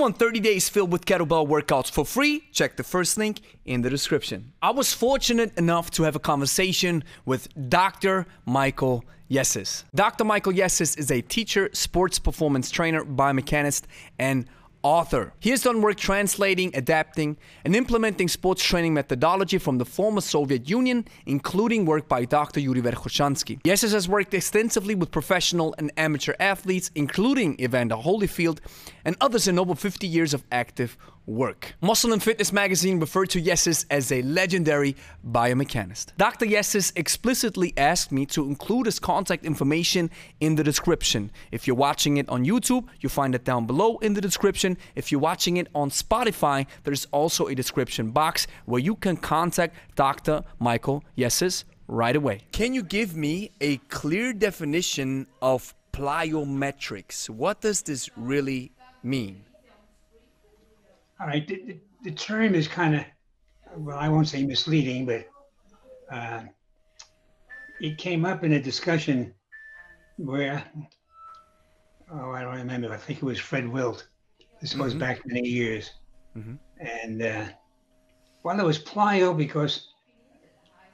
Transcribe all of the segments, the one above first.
want 30 days filled with kettlebell workouts for free? Check the first link in the description. I was fortunate enough to have a conversation with Dr. Michael Yessis. Dr. Michael Yessis is a teacher, sports performance trainer, biomechanist, and author. He has done work translating, adapting, and implementing sports training methodology from the former Soviet Union, including work by Dr. Yuri Verkhoshansky. Yessis has worked extensively with professional and amateur athletes, including Evander Holyfield and others in over 50 years of active work. Muscle and Fitness magazine referred to Yessis as a legendary biomechanist. Dr. Yessis explicitly asked me to include his contact information in the description. If you're watching it on YouTube, you'll find it down below in the description. If you're watching it on Spotify, there's also a description box where you can contact Dr. Michael Yessis right away. Can you give me a clear definition of plyometrics? What does this really mean? All right, the, the, the term is kind of, well, I won't say misleading, but uh, it came up in a discussion where, oh, I don't remember. I think it was Fred Wilt. This goes Mhm. back many years. Mhm. And uh, well, it was plyo because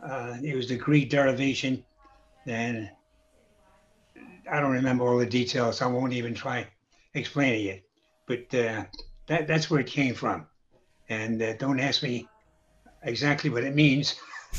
uh, it was the Greek derivation. And I don't remember all the details. So I won't even try explaining it. But uh, that that's where it came from. And uh, don't ask me exactly what it means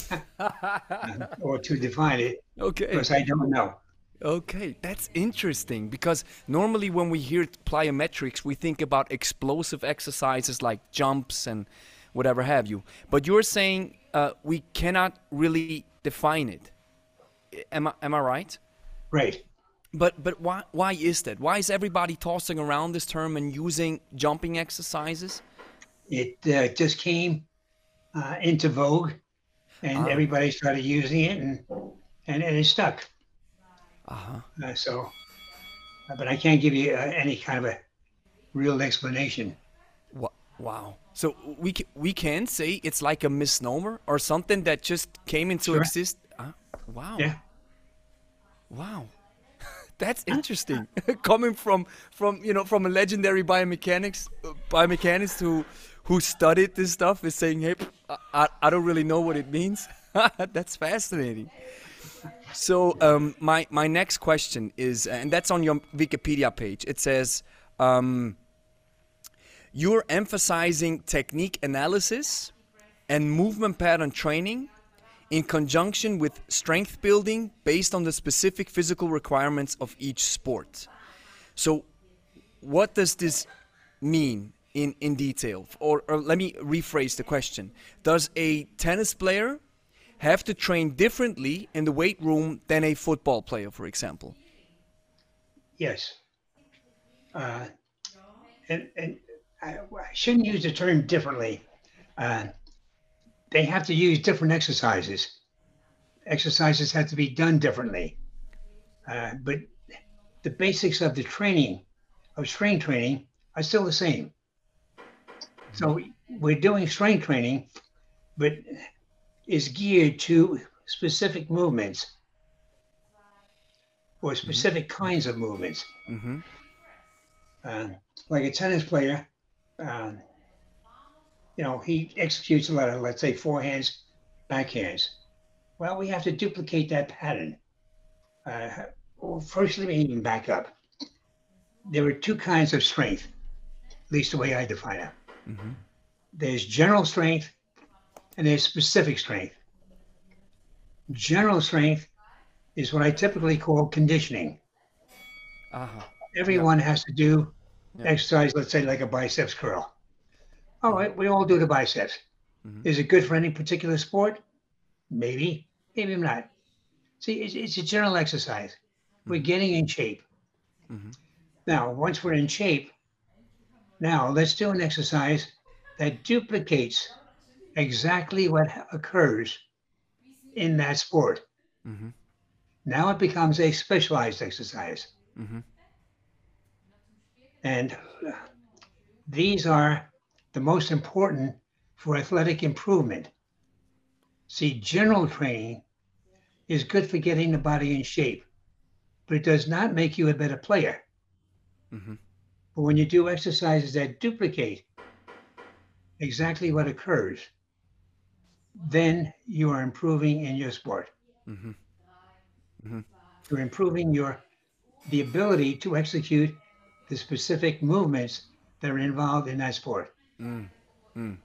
or to define it Okay. because I don't know. Okay, that's interesting because normally when we hear plyometrics, we think about explosive exercises like jumps and whatever have you. But you're saying uh, we cannot really define it. Am I, am I right? Right. But but why why is that? Why is everybody tossing around this term and using jumping exercises? It uh, just came uh, into vogue, and Ah. everybody started using it, and and, and it stuck. Uh-huh. Uh, so, uh, but I can't give you uh, any kind of a real explanation. Wow. So we we can say it's like a misnomer or something that just came into Sure. exist. Uh, wow. Yeah. Wow. That's interesting. Coming from from you know from a legendary biomechanics uh, biomechanist who who studied this stuff is saying, "Hey, I, I, I don't really know what it means." That's fascinating. So um, my my next question is, and that's on your Wikipedia page. It says. Um, you're emphasizing technique analysis and movement pattern training in conjunction with strength building based on the specific physical requirements of each sport. So, what does this mean in, in detail? Or, or let me rephrase the question Does a tennis player have to train differently in the weight room than a football player, for example? Yes. Uh, and and I, I shouldn't use the term differently. Uh, they have to use different exercises. Exercises have to be done differently. Uh, but the basics of the training, of strength training, are still the same. So we're doing strength training, but is geared to specific movements or specific kinds of movements. Mm-hmm. Uh, like a tennis player, um, you know, he executes a lot of, let's say, forehands, backhands. Well, we have to duplicate that pattern. Uh, well, first, let me even back up. There are two kinds of strength, at least the way I define it. Mm-hmm. There's general strength and there's specific strength. General strength is what I typically call conditioning. Uh-huh. everyone has to do Yeah. exercise, let's say like a biceps curl. All right, we all do the biceps. Mhm. Is it good for any particular sport? Maybe, maybe not. See, it's, it's a general exercise. We're getting in shape. Mhm. Now, once we're in shape, now let's do an exercise that duplicates exactly what occurs in that sport. Mm-hmm. Now it becomes a specialized exercise. Mm-hmm. And these are the most important for athletic improvement. See, general training is good for getting the body in shape, but it does not make you a better player. Mm-hmm. But when you do exercises that duplicate exactly what occurs, then you are improving in your sport. Mm-hmm. Mm-hmm. You're improving your the ability to execute the specific movements that are involved in that sport. Mm. Mm.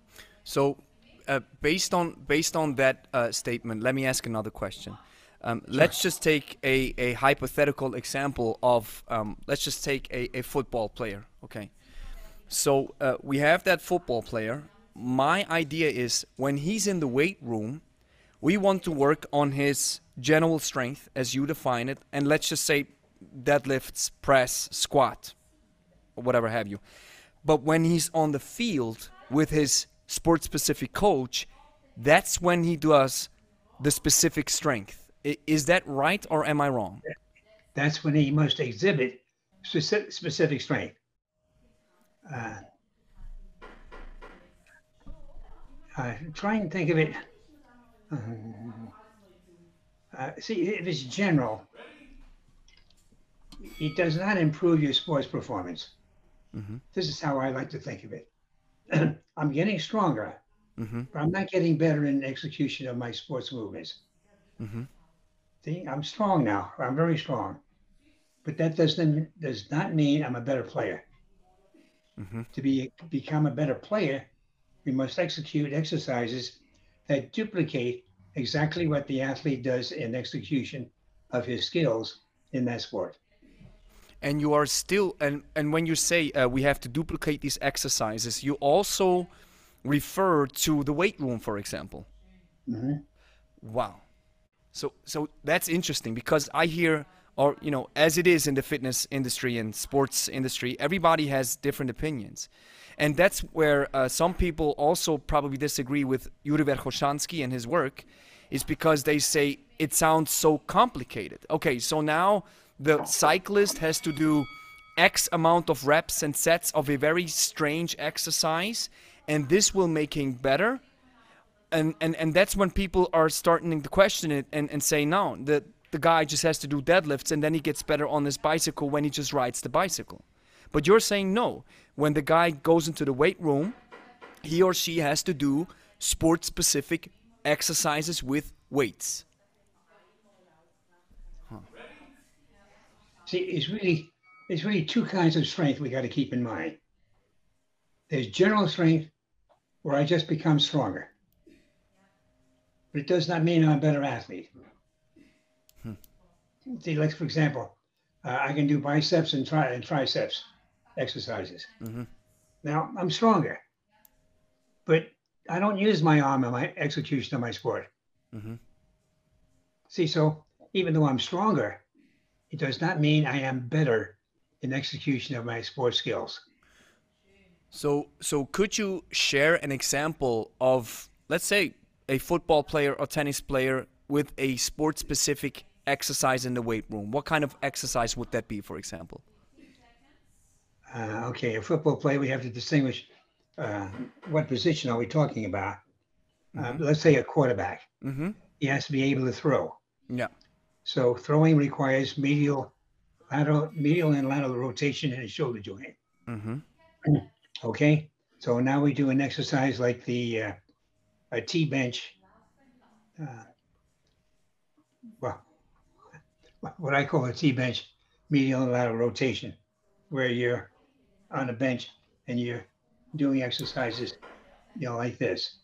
So, uh, based on based on that uh, statement, let me ask another question. Um, sure. Let's just take a, a hypothetical example of um, let's just take a, a football player. Okay, so uh, we have that football player. My idea is when he's in the weight room, we want to work on his general strength as you define it, and let's just say deadlifts, press, squat, or whatever have you. But when he's on the field with his sport specific coach, that's when he does the specific strength. Is that right or am I wrong? That's when he must exhibit specific strength. Uh, uh, try and think of it. Uh, see, if it's general, it does not improve your sports performance. Mm-hmm. This is how I like to think of it. I'm getting stronger, mm-hmm. but I'm not getting better in execution of my sports movements. Mm-hmm. See, I'm strong now. I'm very strong, but that doesn't does not mean I'm a better player. Mm-hmm. To be become a better player, we must execute exercises that duplicate exactly what the athlete does in execution of his skills in that sport and you are still and and when you say uh, we have to duplicate these exercises you also refer to the weight room for example. Mm-hmm. wow. So so that's interesting because i hear or you know as it is in the fitness industry and sports industry everybody has different opinions. And that's where uh, some people also probably disagree with Yuri Verkhoshansky and his work is because they say it sounds so complicated. Okay so now the cyclist has to do X amount of reps and sets of a very strange exercise, and this will make him better. And, and, and that's when people are starting to question it and, and say, no, the, the guy just has to do deadlifts and then he gets better on his bicycle when he just rides the bicycle. But you're saying no. When the guy goes into the weight room, he or she has to do sport specific exercises with weights. See, it's really it's really two kinds of strength we got to keep in mind. There's general strength where I just become stronger. But it does not mean I'm a better athlete. Hmm. See, like for example, uh, I can do biceps and, tri- and triceps exercises. Mm-hmm. Now I'm stronger, but I don't use my arm in my execution of my sport. Mm-hmm. See, so even though I'm stronger, it does not mean I am better in execution of my sports skills. So, so could you share an example of, let's say, a football player or tennis player with a sport specific exercise in the weight room? What kind of exercise would that be, for example? Uh, okay, a football player, we have to distinguish uh, what position are we talking about. Uh, mm-hmm. let's say a quarterback. Mm-hmm. He has to be able to throw. Yeah. So throwing requires medial, lateral, medial and lateral rotation in the shoulder joint. Mm-hmm. Okay. So now we do an exercise like the uh, a T bench. Uh, well, what I call a T bench, medial and lateral rotation, where you're on a bench and you're doing exercises, you know, like this.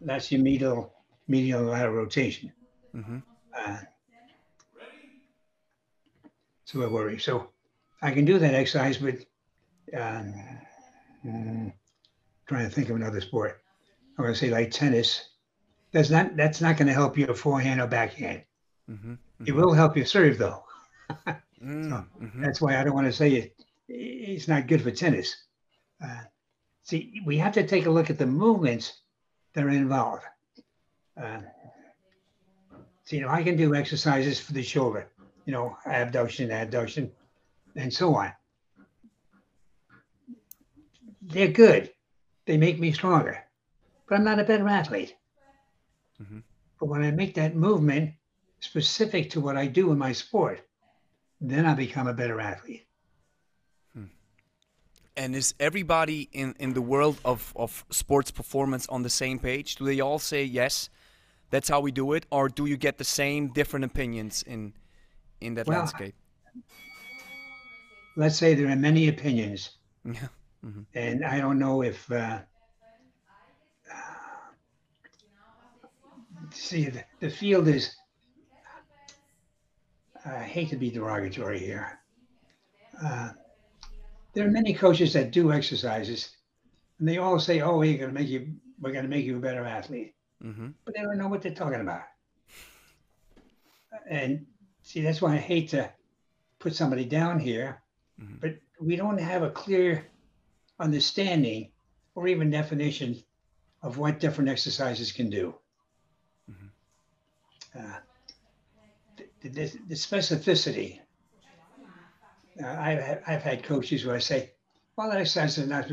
That's your medial, medial and lateral rotation. Mm-hmm. Uh, so I worry. So I can do that exercise, but um, mm, trying to think of another sport. I'm going to say like tennis. That's not that's not going to help you forehand or backhand. Mm-hmm, mm-hmm. It will help you serve though. mm, so mm-hmm. That's why I don't want to say it. It's not good for tennis. Uh, see, we have to take a look at the movements that are involved. Uh, so, you know, I can do exercises for the shoulder, you know, abduction, adduction, and so on. They're good. They make me stronger, but I'm not a better athlete. Mm-hmm. But when I make that movement specific to what I do in my sport, then I become a better athlete. Hmm. And is everybody in, in the world of, of sports performance on the same page? Do they all say yes, that's how we do it, or do you get the same different opinions in in that Well, landscape? Let's say there are many opinions, Yeah. and I don't know if. Uh, see, the, the field is. I hate to be derogatory here. Uh, there are many coaches that do exercises, and they all say, "Oh, we're going to make you, we're going to make you a better athlete," hmm but they don't know what they're talking about. And see, that's why I hate to put somebody down here, Mhm. but we don't have a clear understanding or even definition of what different exercises can do. Uh, the, the, the specificity. Uh, I've, I've had coaches where I say, well, that exercise is not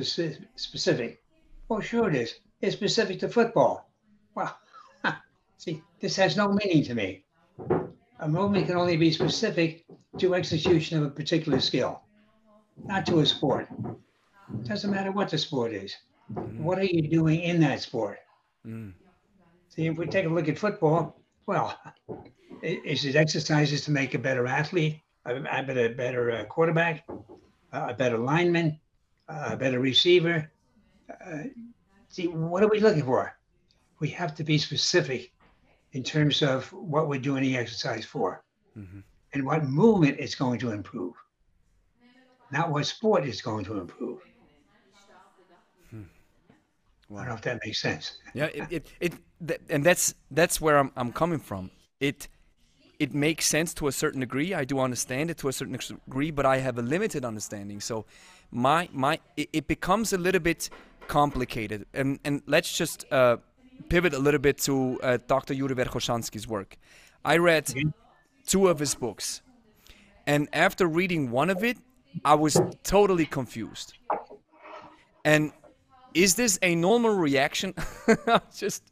specific. Well, sure it is. It's specific to football. Well, see, this has no meaning to me. A movement can only be specific to execution of a particular skill, not to a sport. It Doesn't matter what the sport is. What are you doing in that sport? Mm. See, if we take a look at football, well, is it exercises to make a better athlete, a, a better, better uh, quarterback, a better lineman, a better receiver? Uh, see, what are we looking for? We have to be specific in terms of what we're doing the exercise for Mhm. and what movement it's going to improve, not what sport it's going to improve. I don't know if that makes sense. Yeah, it, it, it th- and that's that's where I'm I'm coming from. It it makes sense to a certain degree. I do understand it to a certain degree, but I have a limited understanding. So my my it, it becomes a little bit complicated. And and let's just uh, pivot a little bit to uh, Dr. Yuri Verkhoshansky's work. I read two of his books, and after reading one of it, I was totally confused. And is this a normal reaction? just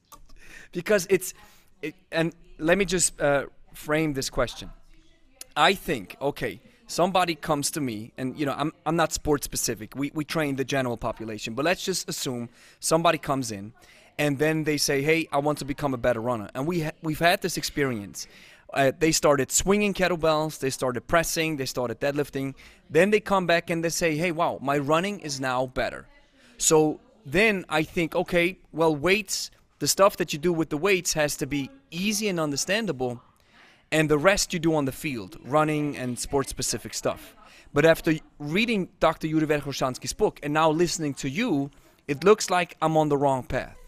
because it's, it, and let me just uh, frame this question. I think, okay, somebody comes to me, and you know, I'm, I'm not sports specific. We, we train the general population, but let's just assume somebody comes in, and then they say, hey, I want to become a better runner. And we ha- we've had this experience. Uh, they started swinging kettlebells, they started pressing, they started deadlifting. Then they come back and they say, hey, wow, my running is now better. So then I think, okay, well, weights, the stuff that you do with the weights has to be easy and understandable, and the rest you do on the field, running and sports specific stuff. But after reading Dr. Yuri Verkhoshansky's book and now listening to you, it looks like I'm on the wrong path.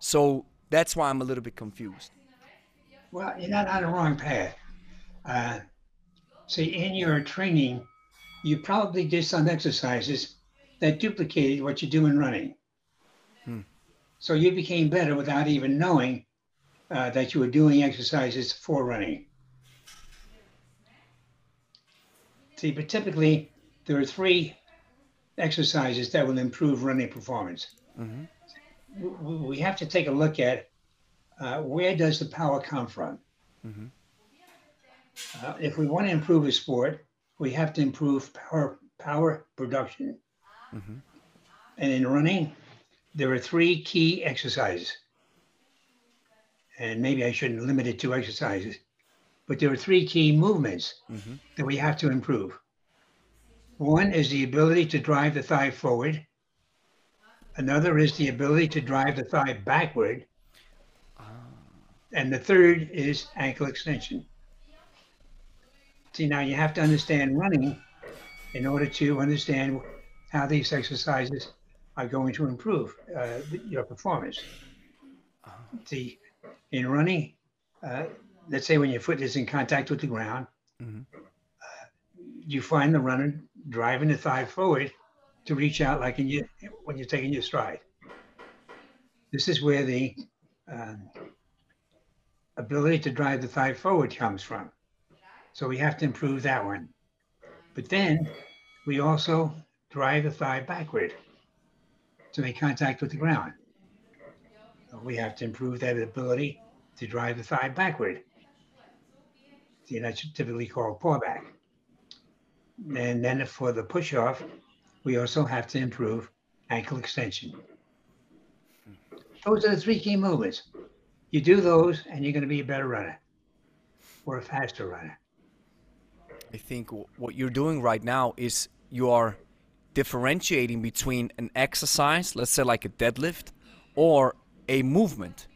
So that's why I'm a little bit confused. Well, you're not on the wrong path. Uh, see, in your training, you probably did some exercises that duplicated what you do in running. So you became better without even knowing uh, that you were doing exercises for running. See, but typically there are three exercises that will improve running performance. Mhm. We have to take a look at uh, where does the power come from. Uh, if we want to improve a sport, we have to improve power power production. And in running, there are three key exercises. And maybe I shouldn't limit it to exercises, but there are three key movements that we have to improve. One is the ability to drive the thigh forward. Another is the ability to drive the thigh backward. And the third is ankle extension. See, now you have to understand running in order to understand how these exercises are going to improve uh, your performance. See, in running, uh, let's say when your foot is in contact with the ground, Mhm. uh, you find the runner driving the thigh forward to reach out like in your, when you're taking your stride. This is where the um, ability to drive the thigh forward comes from. So we have to improve that one. But then we also drive the thigh backward to make contact with the ground. We have to improve that ability to drive the thigh backward. See, that's typically called pullback. And then for the push off, we also have to improve ankle extension. Those are the three key movements. You do those, and you're going to be a better runner or a faster runner. I think what you're doing right now is you are differentiating between an exercise, let's say like a deadlift, or a movement.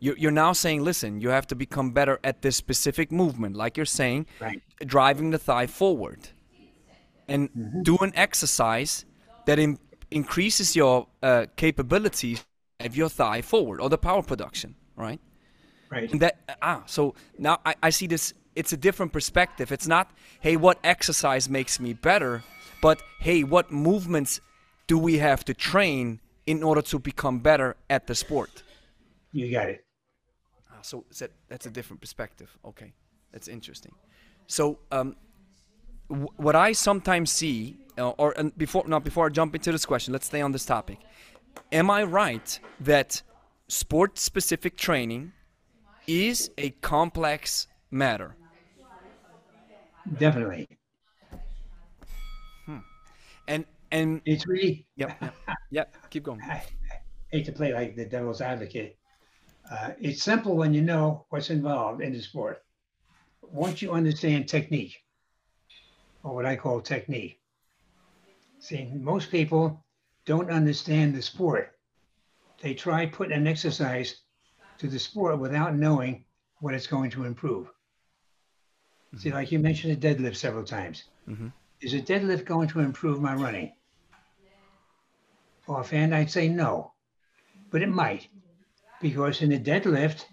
You're, you're now saying, listen, you have to become better at this specific movement, like you're saying, Right. driving the thigh forward, and do an exercise that in, increases your uh, capabilities of your thigh forward or the power production, right? Right. And that ah, so now I, I see this. It's a different perspective. It's not, hey, what exercise makes me better, but hey, what movements do we have to train in order to become better at the sport? You got it. Ah, so that, that's a different perspective. Okay, that's interesting. So um, what I sometimes see, uh, or and before not before I jump into this question, let's stay on this topic. Am I right that sport-specific training is a complex matter? Definitely. And and It's really, yep, yep, yep keep going. I hate to play like the devil's advocate. Uh, it's simple when you know what's involved in the sport. Once you understand technique, or what I call technique, see, most people don't understand the sport. They try putting an exercise to the sport without knowing what it's going to improve. See, like you mentioned a deadlift several times. Mhm. Is a deadlift going to improve my running? Offhand, I'd say no, but it might, because in a deadlift,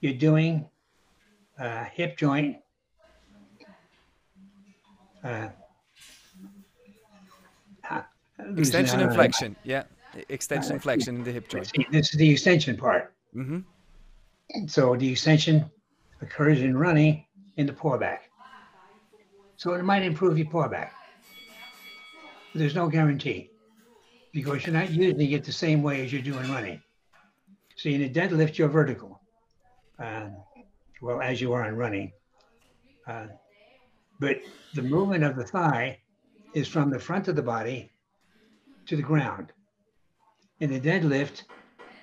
you're doing uh, hip joint, uh, Extension and flexion. Yeah, extension and flexion in the hip joint. See, this is the extension part. Mm-hmm. So the extension occurs in running in the pullback. So it might improve your pullback. But there's no guarantee because you're not using it the same way as you're doing running. So in a deadlift, you're vertical. Uh, well, as you are in running. Uh, but the movement of the thigh is from the front of the body to the ground. In the deadlift,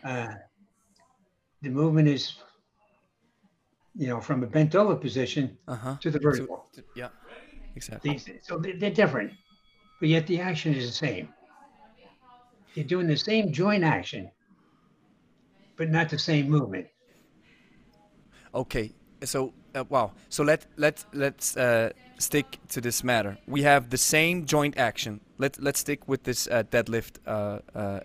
uh, the movement is, you know, from a bent over position Uh huh. to the vertical. yeah, exactly. These, so they- they're different, but yet the action is the same. You're doing the same joint action, but not the same movement. Okay, so uh, wow. So let let let's uh, stick to this matter. We have the same joint action. Let let's stick with this uh, deadlift uh, uh,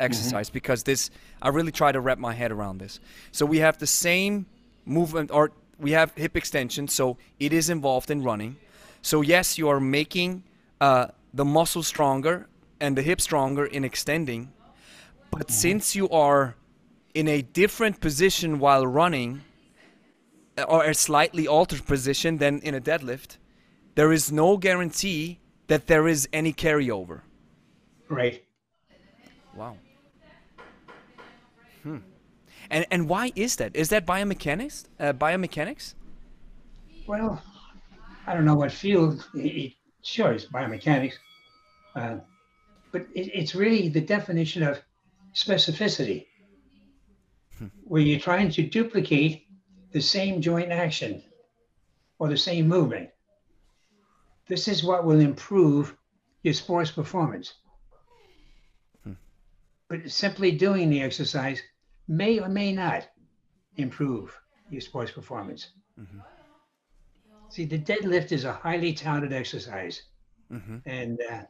exercise because this I really try to wrap my head around this. So we have the same movement, or we have hip extension. So it is involved in running. So yes, you are making uh, the muscle stronger and the hip stronger in extending. But since you are in a different position while running, or a slightly altered position than in a deadlift, there is no guarantee that there is any carryover. Right. Wow. Hmm. And and why is that? Is that biomechanics? Uh, biomechanics? Well, I don't know what field. It, it, sure, it's biomechanics, uh, but it, it's really the definition of specificity, where you're trying to duplicate the same joint action or the same movement. This is what will improve your sports performance. But simply doing the exercise may or may not improve your sports performance. See, the deadlift is a highly touted exercise, Mm-hmm. and uh,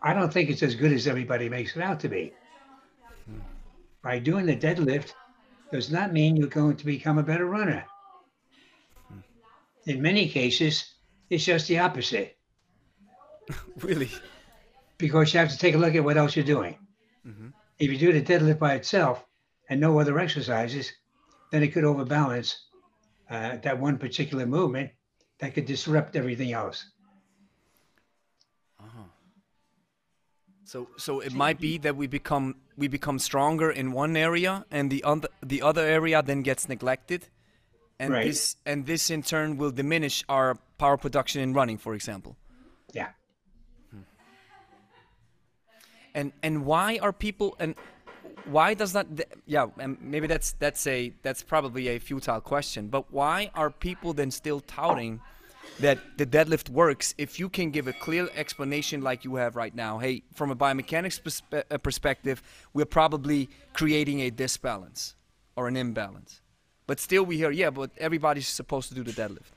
I don't think it's as good as everybody makes it out to be. By doing the deadlift does not mean you're going to become a better runner. In many cases, it's just the opposite Really? because you have to take a look at what else you're doing. Mhm. If you do the deadlift by itself and no other exercises, then it could overbalance uh, that one particular movement that could disrupt everything else. So so it might be that we become we become stronger in one area and the other the other area then gets neglected. And Right. this and this in turn will diminish our power production in running, for example. Yeah. Hmm. And and why are people and why does not th- yeah and maybe that's that's a that's probably a futile question but why are people then still touting that the deadlift works if you can give a clear explanation like you have right now. Hey from a biomechanics perspe- uh, perspective we're probably creating a disbalance or an imbalance. But still we hear yeah but everybody's supposed to do the deadlift.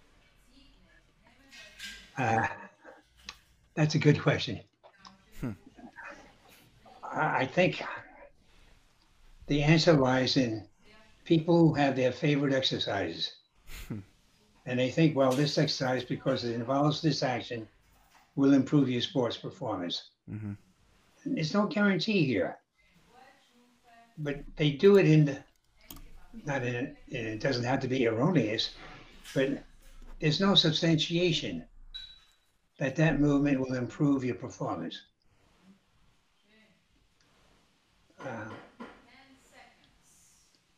Uh, that's a good question. I I think the answer lies in people who have their favorite exercises. And they think, well, this exercise, because it involves this action, will improve your sports performance. Mhm. There's no guarantee here. But they do it in the, not in, it doesn't have to be erroneous, but there's no substantiation that that movement will improve your performance. Uh,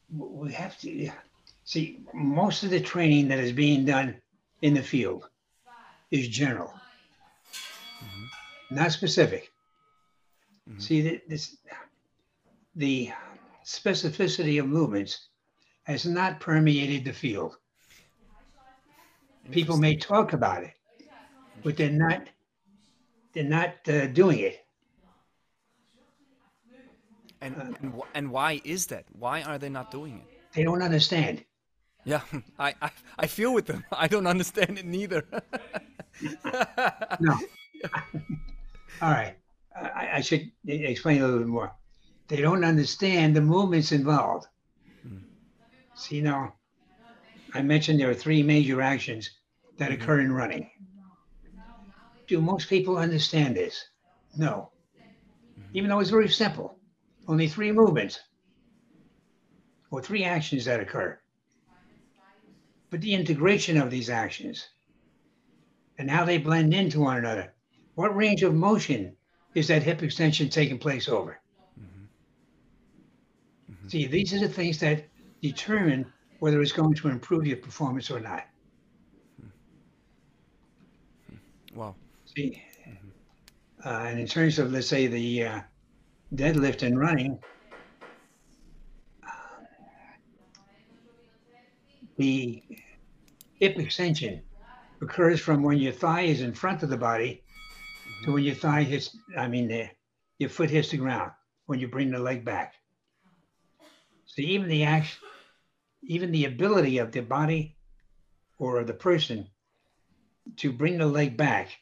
we have to see most of the training that is being done in the field is general, not specific. See that this the specificity of movements has not permeated the field. People may talk about it, but they're not they're not uh, doing it. and and, and why is that why are they not doing it They don't understand. Yeah I, I i feel with them i don't understand it neither No. All right. I, I should explain a little bit more. They don't understand the movements involved. Hmm. See now, I mentioned there are three major actions that mm-hmm. occur in running. Do most people understand this? No. Mm-hmm. Even though it's very simple, only three movements or three actions that occur. But the integration of these actions and how they blend into one another. What range of motion is that hip extension taking place over? See, these are the things that determine whether it's going to improve your performance or not. wow See, uh, and in terms of, let's say, the uh, deadlift and running, the hip extension occurs from when your thigh is in front of the body to when your thigh hits, I mean, the, your foot hits the ground when you bring the leg back. So even the act, even the ability of the body or of the person to bring the leg back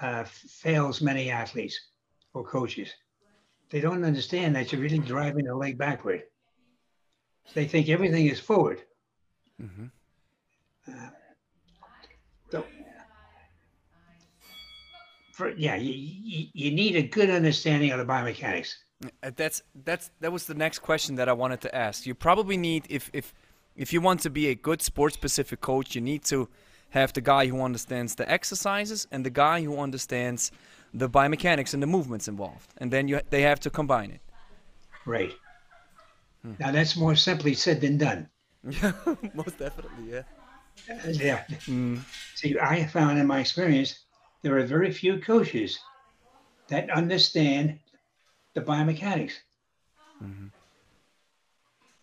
uh, fails many athletes or coaches. They don't understand that you're really driving the leg backward. They think everything is forward. Mhm. Uh, so, for, yeah, you, you, you need a good understanding of the biomechanics. Uh, That's that's that was the next question that I wanted to ask. You probably need if if if you want to be a good sports specific coach, you need to have the guy who understands the exercises and the guy who understands the biomechanics and the movements involved, and then you they have to combine it. Right. Now that's more simply said than done. Yeah, most definitely. Yeah. Uh, yeah. Mm. See, I found in my experience, there are very few coaches that understand the biomechanics.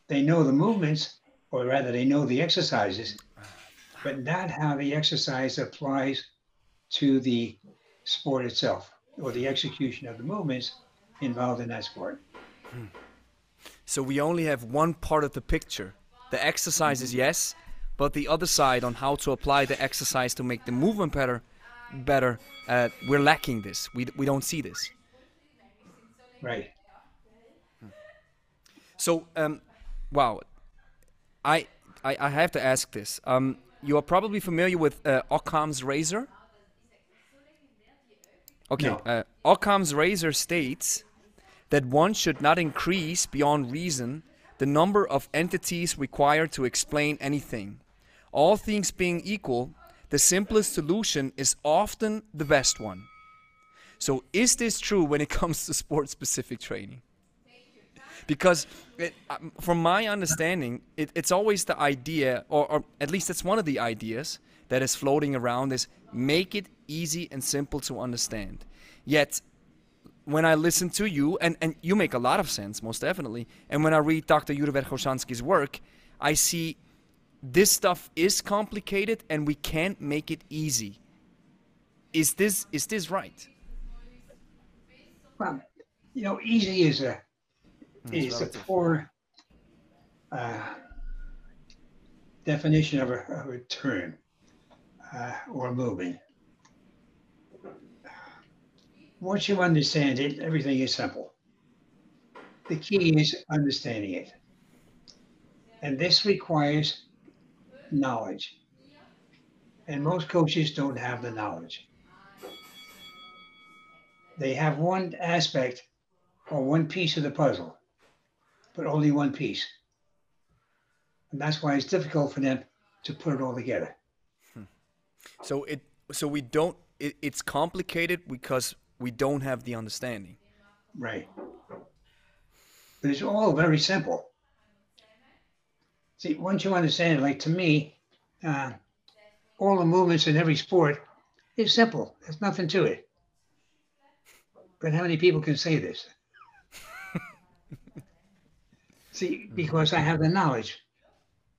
They know the movements, or rather, they know the exercises, but not how the exercise applies to the sport itself or the execution of the movements involved in that sport. So we only have one part of the picture. The exercises, yes, but the other side on how to apply the exercise to make the movement better, better. Uh, we're lacking this. We we don't see this. Right. So, um, wow, I, I I have to ask this. Um, you are probably familiar with uh, Occam's razor. Okay, No. uh, Occam's razor states that one should not increase beyond reason the number of entities required to explain anything. All things being equal, the simplest solution is often the best one. So, is this true when it comes to sport specific training? because it, um, from my understanding it, it's always the idea or, or at least it's one of the ideas that is floating around is make it easy and simple to understand yet when I listen to you, and, and you make a lot of sense, most definitely. And when I read Dr. Yuri Verkhoshansky's work, I see this stuff is complicated and we can't make it easy. Is this is this right? Well, you know, easy is a is a poor uh, definition of a, of a term uh, or a movement. Once you understand it, everything is simple. The key is understanding it. And this requires knowledge. And most coaches don't have the knowledge. They have one aspect or one piece of the puzzle, but only one piece. And that's why it's difficult for them to put it all together. Hmm. So it so we don't it, it's complicated because we don't have the understanding. Right. But it's all very simple. See, once you understand it, like to me, uh, all the movements in every sport is simple. There's nothing to it. But how many people can say this? See, because I have the knowledge,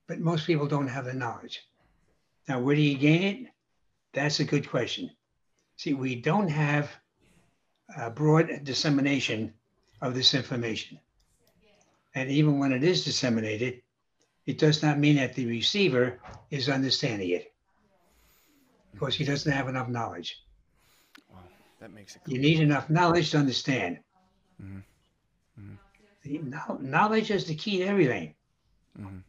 but most people don't have the knowledge. Now, where do you gain it? That's a good question. See, we don't have a broad dissemination of this information. And even when it is disseminated, it does not mean that the receiver is understanding it because he doesn't have enough knowledge. Wow, that makes it. You need enough knowledge to understand. Mm-hmm. Mm-hmm. knowledge is the key to everything. Mm-hmm.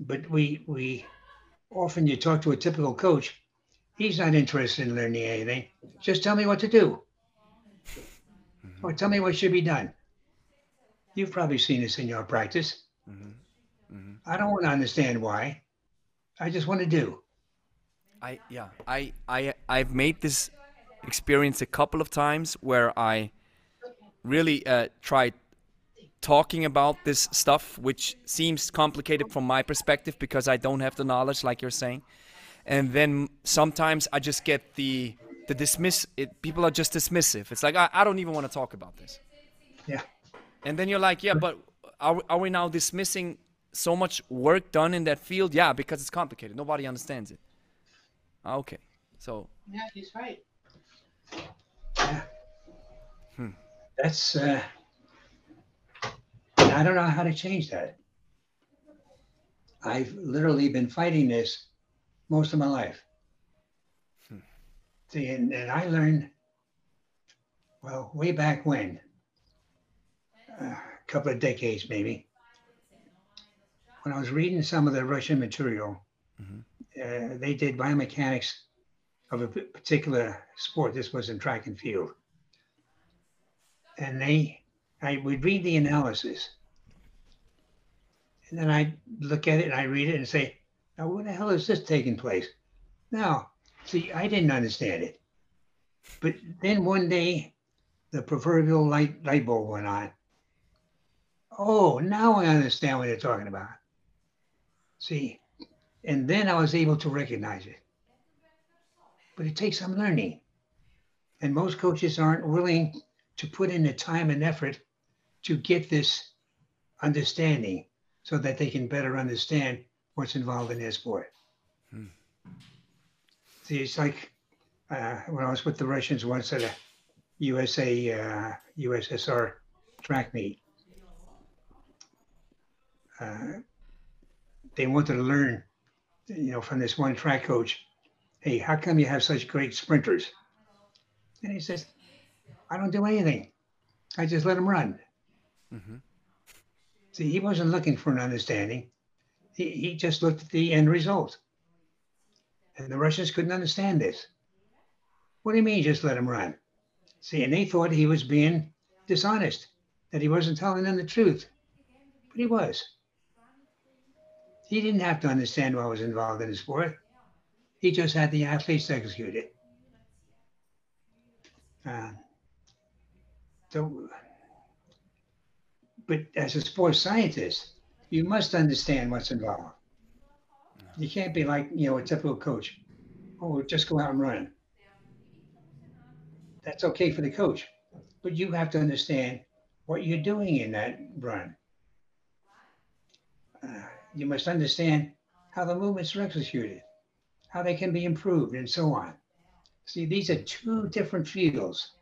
But we we often you talk to a typical coach, he's not interested in learning anything. Just tell me what to do. Or tell me what should be done. You've probably seen this in your practice. Mm-hmm. Mm-hmm. I don't want to understand why. I just want to do. I yeah I I I've made this experience a couple of times where I really uh, tried talking about this stuff, which seems complicated from my perspective because I don't have the knowledge, like you're saying. And then sometimes I just get the the dismiss. It, people are just dismissive. It's like I, I don't even want to talk about this. Yeah. And then you're like, yeah, but are are we now dismissing so much work done in that field? Yeah, because it's complicated. Nobody understands it. Ah, okay, so. Yeah, he's right. Yeah. Hmm. That's. Uh, I don't know how to change that. I've literally been fighting this most of my life. And, and I learned, well, way back when, uh, a couple of decades maybe, when I was reading some of the Russian material, mm-hmm. uh, they did biomechanics of a particular sport. This was in track and field. And they, I would read the analysis and then I'd look at it and I read it and say, now what the hell is this taking place? Now, see, I didn't understand it. But then one day, the proverbial light, light bulb went on. Oh, now I understand what they're talking about. See, and then I was able to recognize it. But it takes some learning. And most coaches aren't willing to put in the time and effort to get this understanding so that they can better understand what's involved in their sport. Hmm. It's like uh, when I was with the Russians once at a USA uh, USSR track meet. Uh, they wanted to learn, you know, from this one track coach. Hey, how come you have such great sprinters? And he says, I don't do anything. I just let them run. Mm-hmm. See, he wasn't looking for an understanding. He, he just looked at the end result. And the Russians couldn't understand this. What do you mean just let him run? See, and they thought he was being dishonest, that he wasn't telling them the truth. But he was. He didn't have to understand what was involved in the sport. He just had the athletes execute it. Uh, so but as a sports scientist, you must understand what's involved. You can't be like, you know, a typical coach. Oh, just go out and run. That's okay for the coach. but you have to understand what you're doing in that run. Uh, you must understand how the movements are executed, how they can be improved, and so on. See, these are two different fields.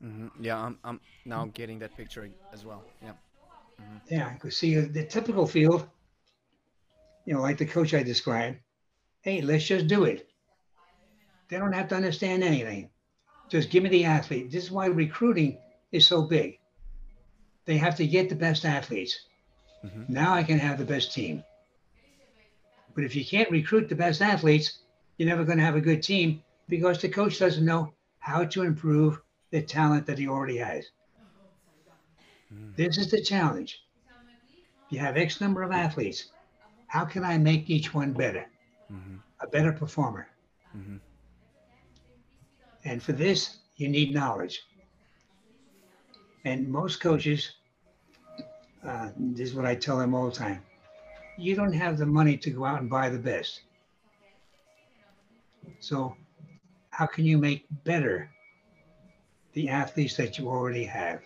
hmm Yeah, I'm, I'm now getting that picture as well. Yeah. Yeah, because see, the typical field, you know, like the coach I described, hey, let's just do it. They don't have to understand anything. Just give me the athlete. This is why recruiting is so big. They have to get the best athletes. Mhm. Now I can have the best team. But if you can't recruit the best athletes, you're never going to have a good team because the coach doesn't know how to improve the talent that he already has. This is the challenge. You have X number of athletes. How can I make each one better? Mhm. A better performer. Mhm. And for this, you need knowledge. And most coaches, uh, this is what I tell them all the time you don't have the money to go out and buy the best. So, how can you make better the athletes that you already have?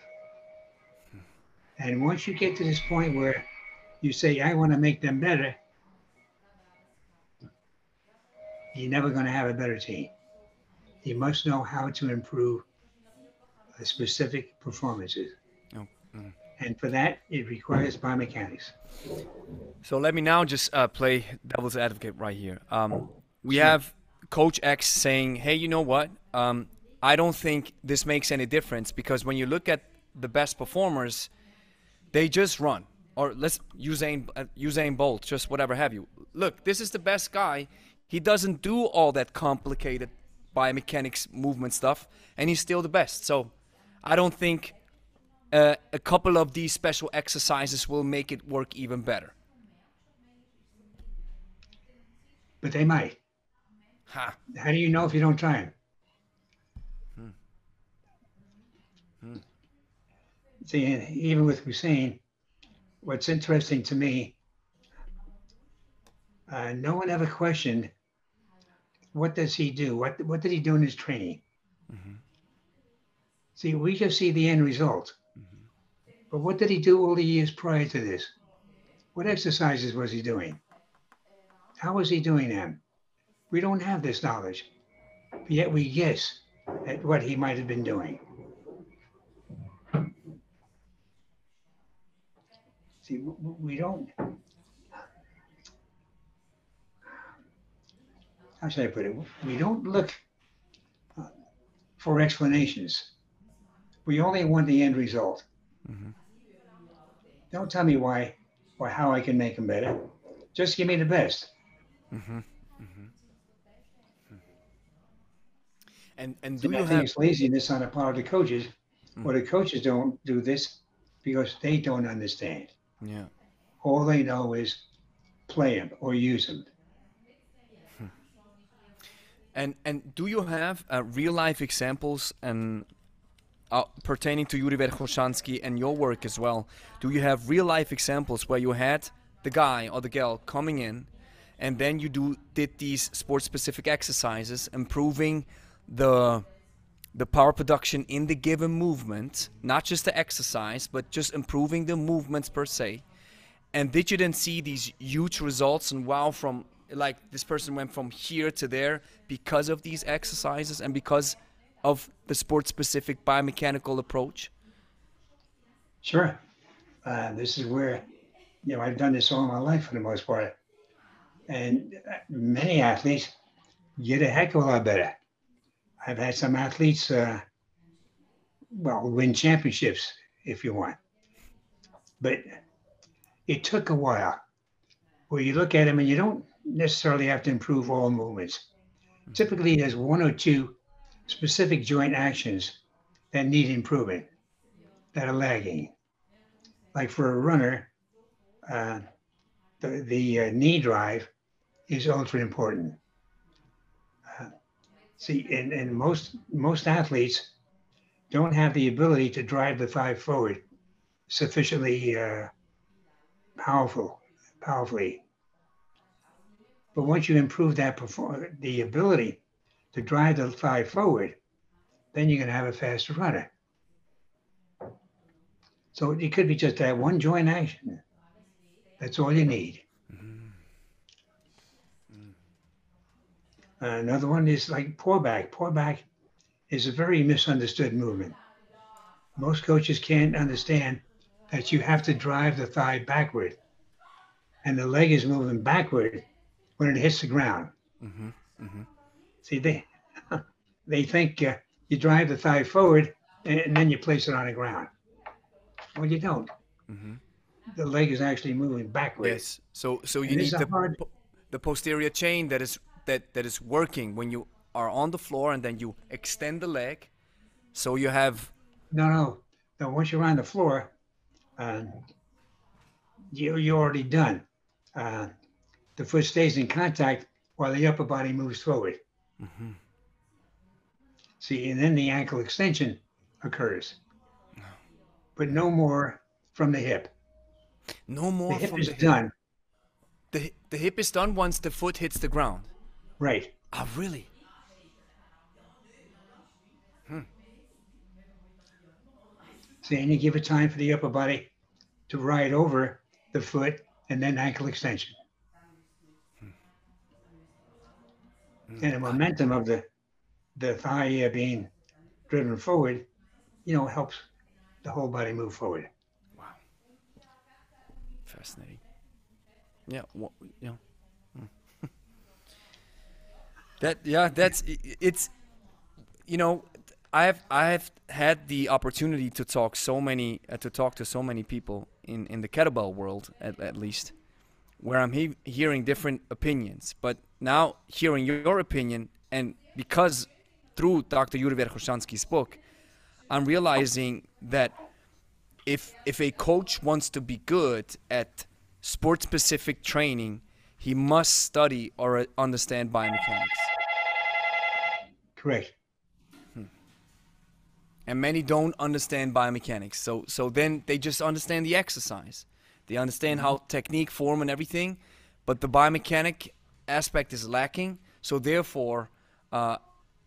And once you get to this point where you say, I want to make them better, you're never going to have a better team. You must know how to improve specific performances. Oh, mm. And for that, it requires biomechanics. So let me now just uh, play devil's advocate right here. Um, we have Coach X saying, "Hey, you know what? Um, I don't think this makes any difference because when you look at the best performers, they just run. Or let's Usain uh, Usain Bolt, just whatever have you. Look, this is the best guy. He doesn't do all that complicated biomechanics movement stuff, and he's still the best. So I don't think." Uh, a couple of these special exercises will make it work even better. But they might. Ha. How do you know if you don't try them? See, even with Usain, what's interesting to me, uh, no one ever questioned what does he do? What what did he do in his training? See, we just see the end result. But what did he do all the years prior to this? What exercises was he doing? How was he doing them? We don't have this knowledge, but yet we guess at what he might have been doing. See, we don't. How should I put it? We don't look uh, for explanations. We only want the end result. Mm-hmm. Don't tell me why or how I can make them better. Just give me the best. Mm-hmm. Mm-hmm. And and do I you think have it's laziness on the part of the coaches, or the coaches don't do this because they don't understand. Yeah All they know is play them or use them. and and do you have uh, real life examples and uh, pertaining to Yuri Verkhoshansky and your work as well? Do you have real life examples where you had the guy or the girl coming in, and then you do did these sport specific exercises, improving the the power production in the given movement, not just the exercise, but just improving the movements per se. And did you then see these huge results and wow from like this person went from here to there because of these exercises and because of the sport specific biomechanical approach? Sure. Uh, this is where, you know, I've done this all my life for the most part. And uh, many athletes get a heck of a lot better. I've had some athletes, uh, well, win championships if you want. But it took a while where you look at them and you don't necessarily have to improve all movements. Typically, there's one or two specific joint actions that need improvement that are lagging. Like for a runner, uh, the, the uh, knee drive is ultra important. See, and, and most most athletes don't have the ability to drive the thigh forward sufficiently uh, powerful, powerfully. But once you improve that perform- the ability to drive the thigh forward, then you're going to have a faster runner. So it could be just that one joint action. That's all you need. Another one is like pour back. Pour back is a very misunderstood movement. Most coaches can't understand that you have to drive the thigh backward and the leg is moving backward when it hits the ground. Mm-hmm, mm-hmm. See, they they think uh, you drive the thigh forward and, and then you place it on the ground. Well, you don't. Mm-hmm. The leg is actually moving backwards. Yes. So so you And need the hard- po- the posterior chain that is that that is working when you are on the floor and then you extend the leg. So you have No, no, no. Once you're on the floor, uh, you you're already done. Uh, the foot stays in contact while the upper body moves forward. See, and then the ankle extension occurs, but no more from the hip. no more The hip from is the hip. done. The, the hip is done once the foot hits the ground. Right. Ah, really? See, and you give it time for the upper body to ride over the foot and then ankle extension. And the momentum of the the thigh being driven forward, you know, helps the whole body move forward. Wow. Fascinating. Yeah. What, you Hmm. That yeah. That's it's. You know, I've I've had the opportunity to talk so many uh, to talk to so many people in in the kettlebell world at, at least, where I'm he- hearing different opinions. But now hearing your opinion, and because through Dr. Yuri Verkhoshansky's book, I'm realizing that if if a coach wants to be good at sport specific training, he must study or uh, understand biomechanics. Correct. And many don't understand biomechanics. So so then they just understand the exercise. They understand how technique, form and everything, but the biomechanic aspect is lacking. So therefore, uh,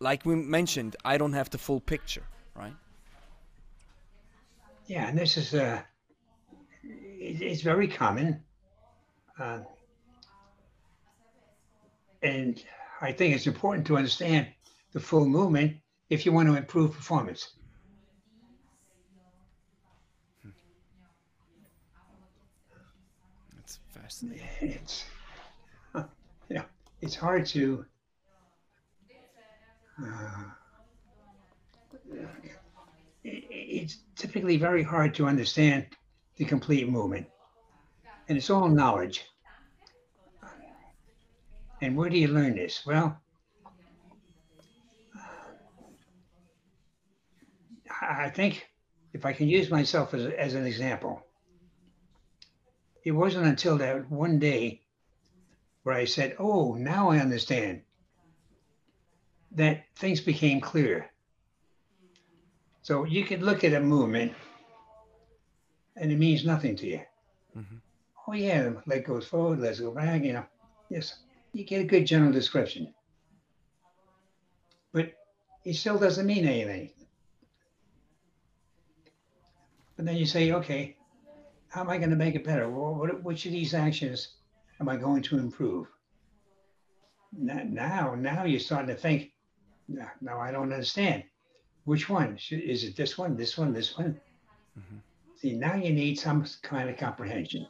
like we mentioned, I don't have the full picture, right? Yeah, and this is uh, it, it's very common, uh, and I think it's important to understand the full movement if you want to improve performance. That's fascinating. It's yeah, it's hard to. Uh, it's typically very hard to understand the complete movement, and it's all knowledge. And where do you learn this? Well, I think if I can use myself as, as an example, it wasn't until that one day where I said, Oh, now I understand that things became clear. So you could look at a movement and it means nothing to you. Mm-hmm. Oh, yeah, the leg goes forward, let's go back, you know. Yes, you get a good general description. But it still doesn't mean anything. But then you say, okay, how am I going to make it better? Well, what, which of these actions am I going to improve? Now, now, you're starting to think, "Now- now I don't understand. Which one? Is it this one, this one, this one? Mm-hmm. See, now you need some kind of comprehension.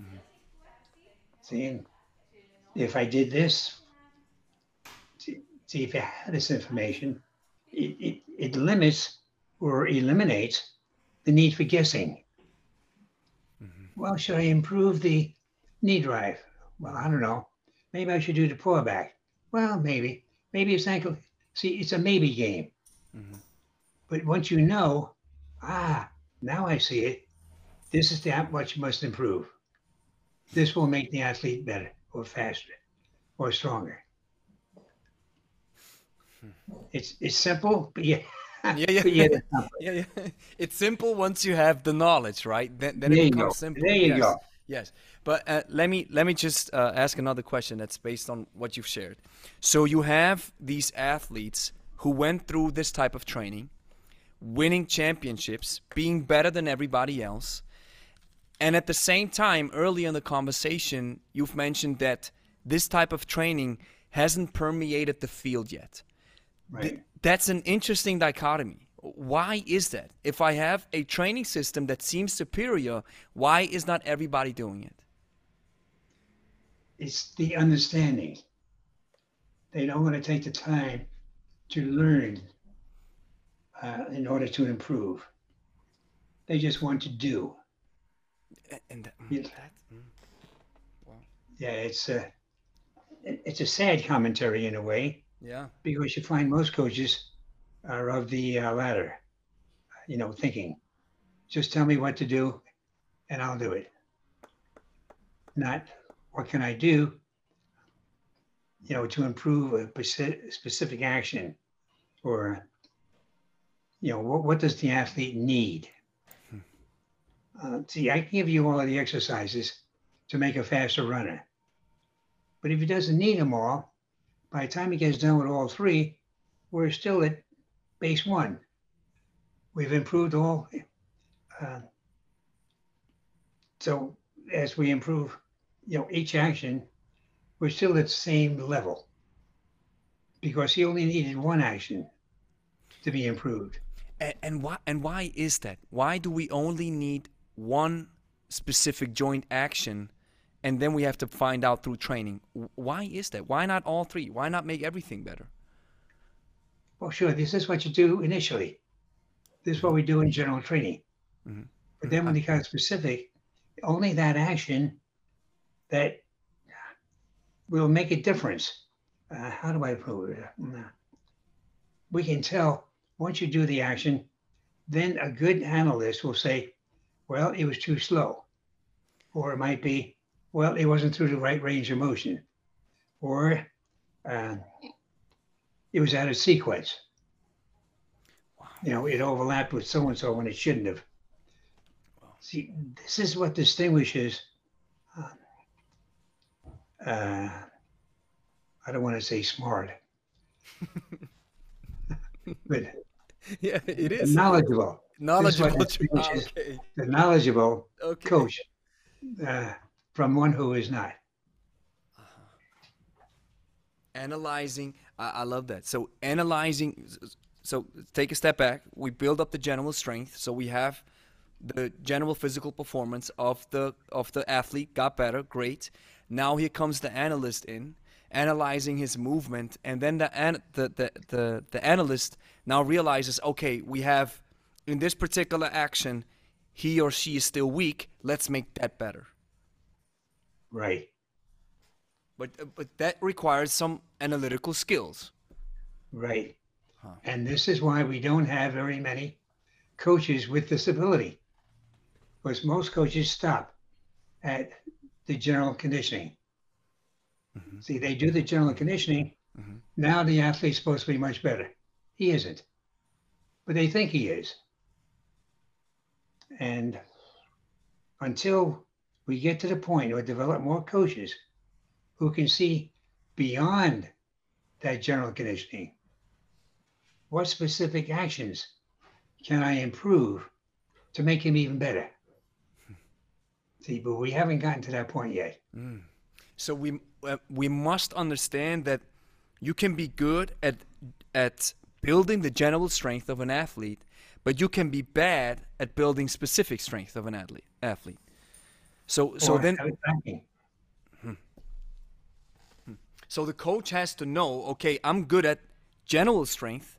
Mm-hmm. See, if I did this, see, see if you had this information, it, it, it limits or eliminate the need for guessing. Mm-hmm. Well, should I improve the knee drive? Well, I don't know. Maybe I should do the pull back. Well, maybe. Maybe it's ankle. See, it's a maybe game. Mhm. But once you know, ah, now I see it. This is that much must improve. This will make the athlete better or faster or stronger. It's it's simple, but yeah, Yeah, yeah. but yeah, it's yeah, yeah. It's simple once you have the knowledge, right? Then, then it becomes go. simple. There you yes. go. Yes, but uh, let me let me just uh, ask another question that's based on what you've shared. So you have these athletes who went through this type of training, winning championships, being better than everybody else. And at the same time, early in the conversation, you've mentioned that this type of training hasn't permeated the field yet. Right. Th- that's an interesting dichotomy. Why is that? If I have a training system that seems superior, why is not everybody doing it? it's the understanding. They don't want to take the time to learn uh, in order to improve. They just want to do. And that, Yeah. that- mm. Yeah, it's a it's a sad commentary in a way yeah, because you find most coaches are of the uh, latter, you know, thinking, just tell me what to do, and I'll do it. Not what can I do, you know, to improve a speci- specific action, or you know, what what does the athlete need? Uh, see, I can give you all of the exercises to make a faster runner. But if he doesn't need them all, by the time he gets done with all three, we're still at base one. We've improved all. Uh, so as we improve, you know, each action, we're still at the same level because he only needed one action to be improved. and, and why and why is that? Why do we only need one specific joint action, and then we have to find out through training? Why is that? Why not all three? Why not make everything better? Well, sure, this is what you do initially. This is what we do in general training. Mhm. But then when it got specific, only that action that will make a difference. Uh, how do I prove it? We can tell once you do the action, then a good analyst will say, well, it was too slow. Or it might be, well, it wasn't through the right range of motion. Or uh, it was out of sequence. You know, it overlapped with so and so when it shouldn't have. See, this is what distinguishes. Uh, uh, I don't want to say smart, but Yeah, it is knowledgeable. knowledgeable. distinguishes- okay. The knowledgeable Okay. coach uh, from one who is not. Uh-huh. analyzing I, I love that. So analyzing so take a step back. We build up the general strength. So we have the general physical performance of the of the athlete. Got better. Great. Now here comes the analyst in analyzing his movement. And then the an, the, the the the analyst now realizes okay we have in this particular action he or she is still weak. Let's make that better Right. but uh, but that requires some analytical skills Right. Huh. And this is why we don't have very many coaches with disability. Because most coaches stop at the general conditioning. Mhm. See, they do the general conditioning. Mhm. Now the athlete's supposed to be much better. He isn't. But they think he is. And until we get to the point or develop more coaches who can see beyond that general conditioning, what specific actions can I improve to make him even better? See, but we haven't gotten to that point yet. So we uh, we must understand that you can be good at at building the general strength of an athlete, but you can be bad at building specific strength of an athlete. Athlete. So so Or then have hmm. it hmm. so the coach has to know, okay, I'm good at general strength,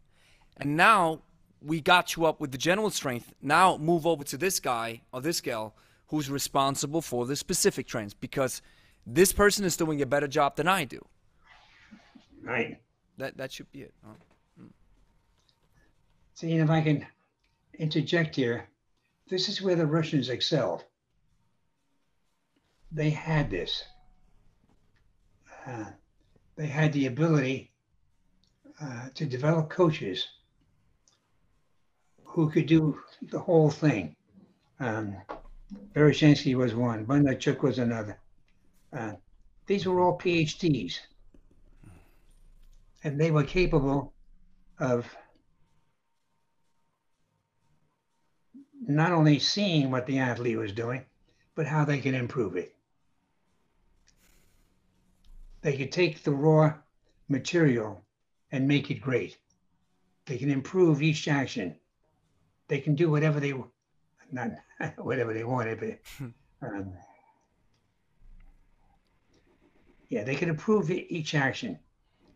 and now we got you up with the general strength. Now move over to this guy or this gal who's responsible for the specific trends because this person is doing a better job than I do. right? That that should be it. huh? Hmm. See, if I can interject here, this is where the Russians excelled. They had this. Uh, they had the ability uh, to develop coaches who could do the whole thing. Um, was one, Bondarchuk was another. Uh, these were all PhDs. And they were capable of not only seeing what the athlete was doing, but how they can improve it. They could take the raw material and make it great. They can improve each action. They can do whatever they not whatever they wanted, but um, yeah, they can improve each action.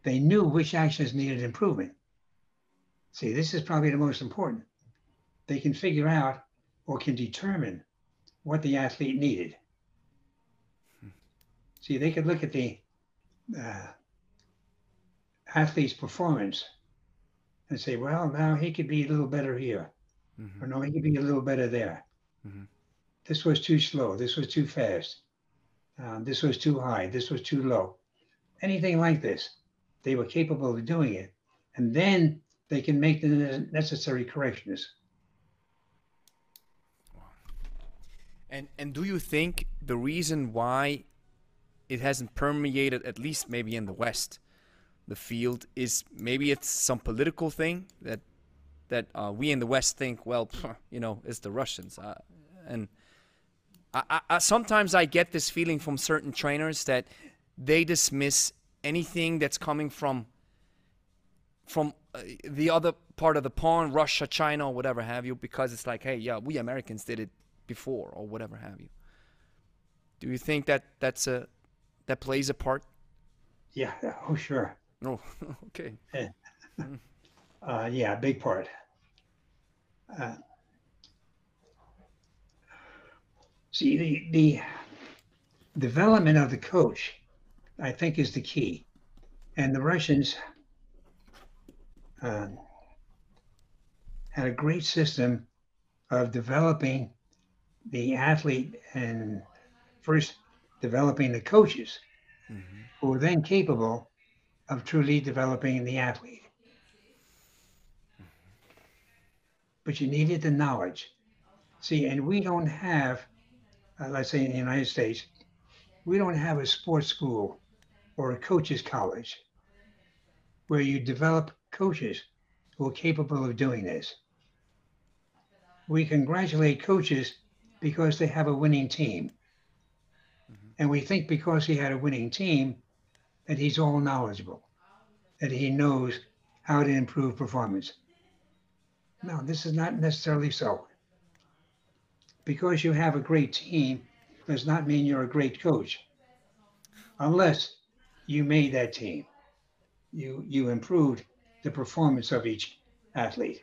They knew which actions needed improvement. See, this is probably the most important. They can figure out or can determine what the athlete needed. See, they could look at the uh, athlete's performance and say, well, now he could be a little better here, mm-hmm. or no, he could be a little better there. Mm-hmm. This was too slow. This was too fast. Um, this was too high. This was too low. Anything like this, they were capable of doing it. And then they can make the necessary corrections. And and do you think the reason why it hasn't permeated, at least maybe in the West, the field is maybe it's some political thing that that uh, we in the West think, well, you know, it's the Russians, uh, and I, I, sometimes I get this feeling from certain trainers that they dismiss anything that's coming from from uh, the other part of the pond, Russia, China, or whatever have you, because it's like, hey, yeah, we Americans did it before, or whatever have you. Do you think that that's a that plays a part? Yeah. Oh, sure. Oh, okay. Yeah. uh, yeah, big part. Uh, See, the, the development of the coach, I think, is the key. And the Russians uh, had a great system of developing the athlete and first developing the coaches mm-hmm. who are then capable of truly developing the athlete. But you needed the knowledge. See, and we don't have uh, let's say in the United States, we don't have a sports school or a coaches college where you develop coaches who are capable of doing this. We congratulate coaches because they have a winning team. And we think because he had a winning team that he's all knowledgeable, that he knows how to improve performance. No, this is not necessarily so. Because you have a great team does not mean you're a great coach unless you made that team. You you improved the performance of each athlete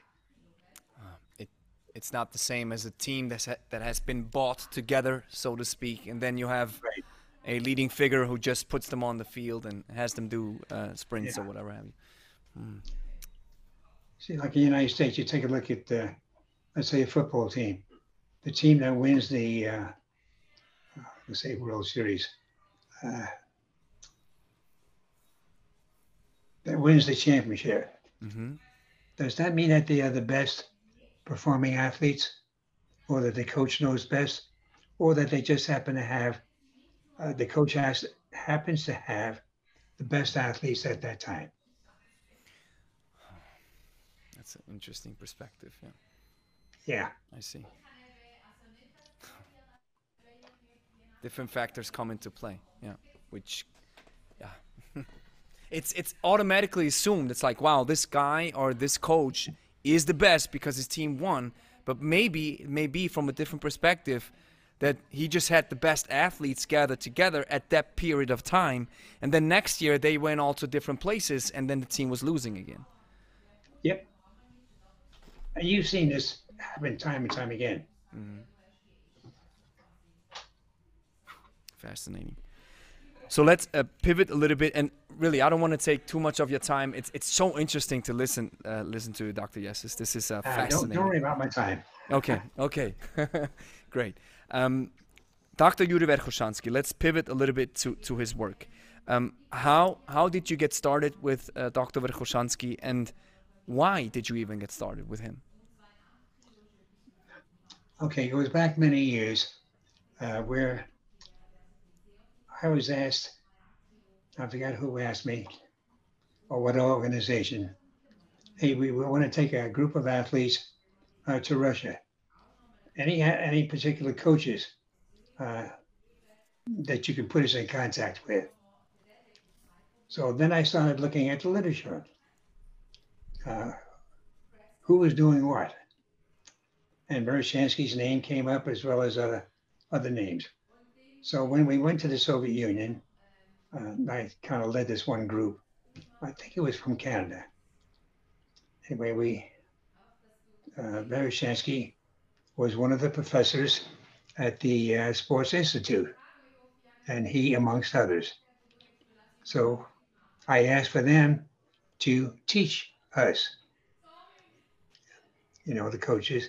it's not the same as a team that's ha- that has been bought together so to speak and then you have right. a leading figure who just puts them on the field and has them do uh, sprints yeah. or whatever have you hmm. see like in the united states you take a look at uh, let's say a football team the team that wins the uh, let's say World Series uh, that wins the championship. Mm-hmm. Does that mean that they are the best performing athletes, or that the coach knows best, or that they just happen to have uh, the coach has happens to have the best athletes at that time? That's an interesting perspective. Yeah. Yeah. I see. different factors come into play. Yeah, which, yeah, it's it's automatically assumed. It's like, wow, this guy or this coach is the best because his team won. But maybe maybe from a different perspective, that he just had the best athletes gathered together at that period of time, and then next year they went all to different places, and then the team was losing again. Yep. And you've seen this happen time and time again. Mm-hmm. Fascinating. So let's uh, pivot a little bit, and really, I don't want to take too much of your time. It's it's so interesting to listen uh, listen to Dr. Yessis. This is uh, fascinating. Don't, don't, worry about my time. okay, okay, great. Um, Dr. Yuri Verkhoshansky, let's pivot a little bit to, to his work. Um, how how did you get started with uh, Dr. Verkhoshansky, and why did you even get started with him? Okay, it goes back many years, uh, where I was asked, I forgot who asked me or what organization. Hey, we, want to take a group of athletes uh, to Russia. any any particular coaches uh, that you can put us in contact with. So then I started looking at the literature. Uh, who was doing what? And Verkhoshansky's name came up as well as other, other names. So when we went to the Soviet Union, uh, I kind of led this one group. I think it was from Canada. Anyway, we, uh, Verkhoshansky was one of the professors at the uh, Sports Institute, and he amongst others. So I asked for them to teach us, you know, the coaches,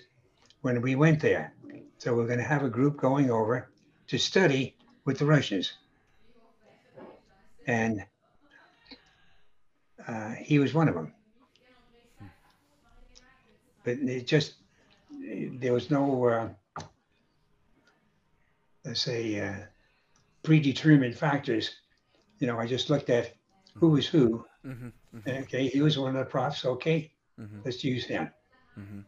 when we went there. So we're going to have a group going over to study with the Russians. And uh, he was one of them. But it just, there was no, uh, let's say, uh, predetermined factors. You know, I just looked at who was who. Mhm, mhm, okay, he was one of the profs. Okay, mhm, let's use him. mhm.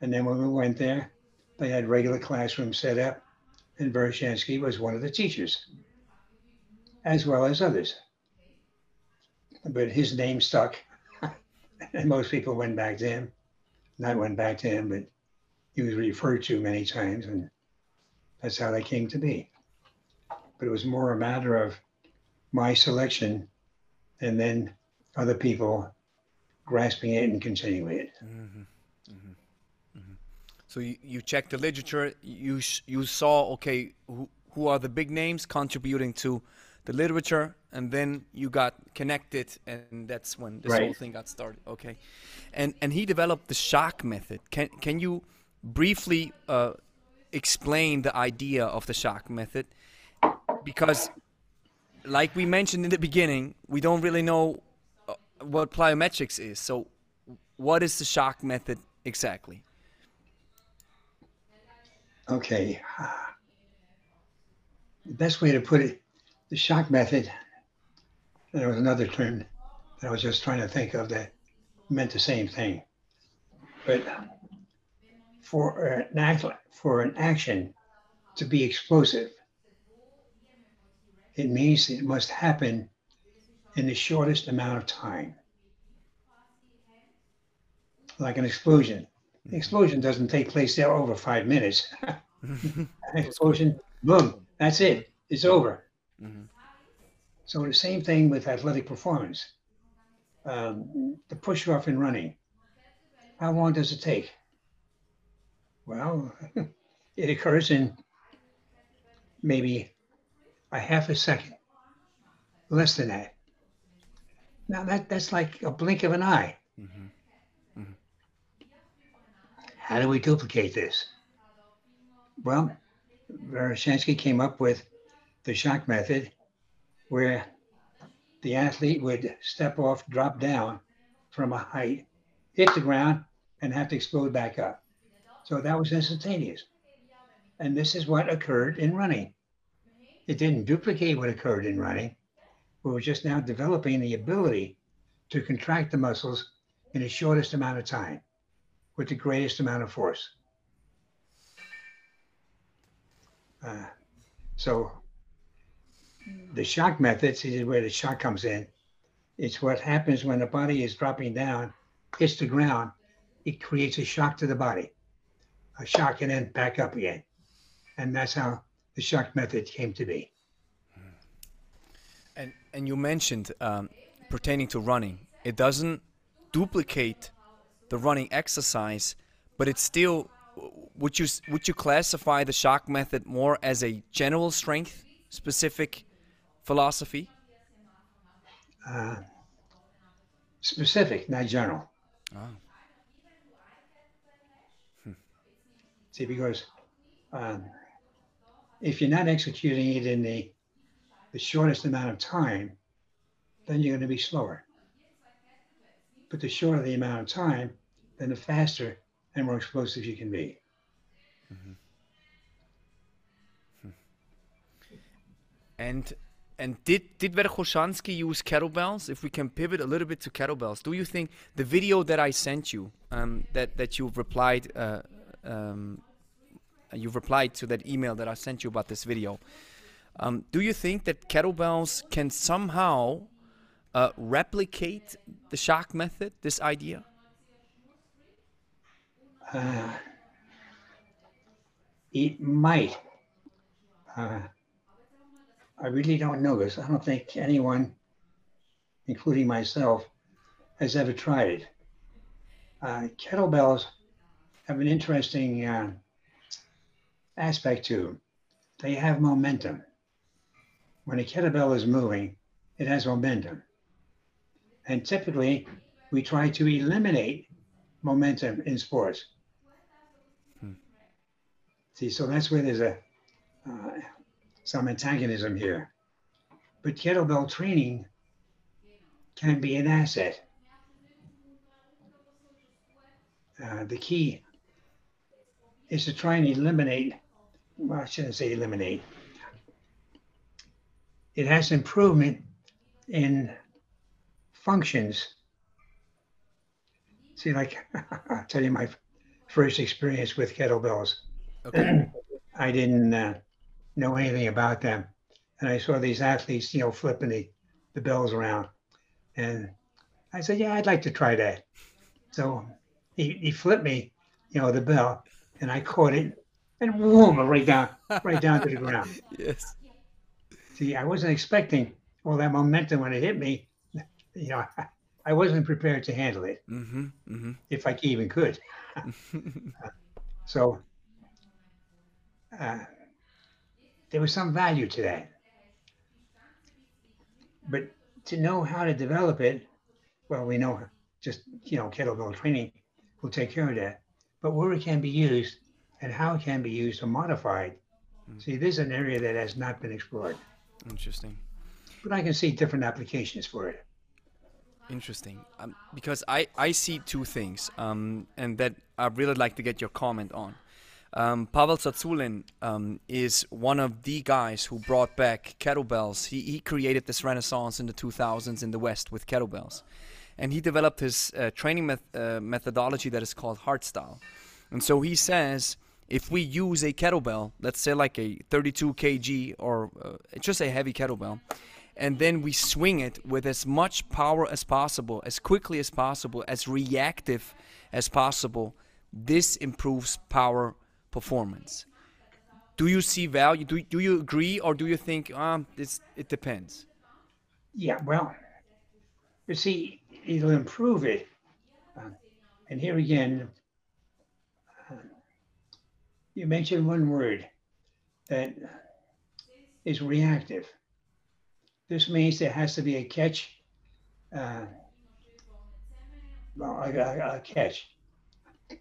And then when we went there, they had regular classrooms set up, and Verkhoshansky was one of the teachers, as well as others. But his name stuck, and most people went back to him. Not went back to him, but he was referred to many times, and that's how they came to be. But it was more a matter of my selection, and then other people grasping it and continuing it. Mhm, mhm, mhm. So you, you checked the literature. You sh- you saw okay who, who are the big names contributing to the literature, and then you got connected, and that's when this whole thing got started. Okay, and and he developed the shock method. Can can you briefly uh, explain the idea of the shock method? Because, like we mentioned in the beginning, we don't really know uh, what plyometrics is. So, what is the shock method exactly? Okay. The best way to put it, the shock method, there was another term that I was just trying to think of that meant the same thing. But for an act, for an action to be explosive, it means it must happen in the shortest amount of time. Like an explosion. The explosion doesn't take place there over five minutes. Explosion, boom, that's it. It's over. Mhm. So the same thing with athletic performance. Um, the push off and running. How long does it take? Well, it occurs in maybe a half a second, less than that. Now that that's like a blink of an eye. Mhm. How do we duplicate this? Well, Verkhoshansky came up with the shock method where the athlete would step off, drop down from a height, hit the ground, and have to explode back up. So that was instantaneous. And this is what occurred in running. It didn't duplicate what occurred in running. We were just now developing the ability to contract the muscles in the shortest amount of time with the greatest amount of force. Uh, so the shock methods is where the shock comes in. It's what happens when the body is dropping down, hits the ground, it creates a shock to the body, a shock and then back up again. And that's how the shock method came to be. And and you mentioned um, pertaining to running, it doesn't duplicate the running exercise, but it's still. Would you would you classify the shock method more as a general strength specific philosophy? Uh, specific, not general. Ah. See, because um, if you're not executing it in the the shortest amount of time, then you're going to be slower. But the shorter the amount of time, then the faster and more explosive you can be. And and did did Verkhoshansky use kettlebells? If we can pivot a little bit to kettlebells, do you think the video that I sent you, um, that that you replied uh, um, you've replied to that email that I sent you about this video. Um, do you think that kettlebells can somehow uh, replicate the shock method, this idea? Uh, it might. Uh, I really don't know this. I don't think anyone, including myself, has ever tried it. Uh, kettlebells have an interesting uh, aspect to them. They have momentum. When a kettlebell is moving, it has momentum. And typically, we try to eliminate momentum in sports. See, so that's where there's a uh, some antagonism here. But kettlebell training can be an asset. Uh, the key is to try and eliminate, well, I shouldn't say eliminate. It has improvement in functions. See, like I'll tell you my first experience with kettlebells. Okay. I didn't uh, know anything about them, and I saw these athletes, you know, flipping the, the bells around, and I said, "Yeah, I'd like to try that." So he, he flipped me, you know, the bell, and I caught it, and boom, right down, right down to the ground. Yes. See, I wasn't expecting all that momentum when it hit me, you know, I, I wasn't prepared to handle it mm-hmm, mm-hmm. if I even could. so uh, there was some value to that. But to know how to develop it, well, we know just, you know, kettlebell training will take care of that. But where it can be used and how it can be used or modified, mm-hmm. see, this is an area that has not been explored. Interesting. But I can see different applications for it. Interesting, um, because I I see two things, um, and that I really like to get your comment on. Um, Pavel Tsatsouline um, is one of the guys who brought back kettlebells. He, he created this renaissance in the 2000s in the West with kettlebells. And he developed his uh, training met uh, methodology that is called Hardstyle. And so he says if we use a kettlebell, let's say like a 32 kg or uh, just a heavy kettlebell, and then we swing it with as much power as possible, as quickly as possible, as reactive as possible. This improves power performance. Do you see value? Do, do you agree, or do you think um, this, it depends? Yeah, well, you see, it'll improve it. Uh, and here again, uh, you mentioned one word that is reactive. This means there has to be a catch, uh, well, a catch.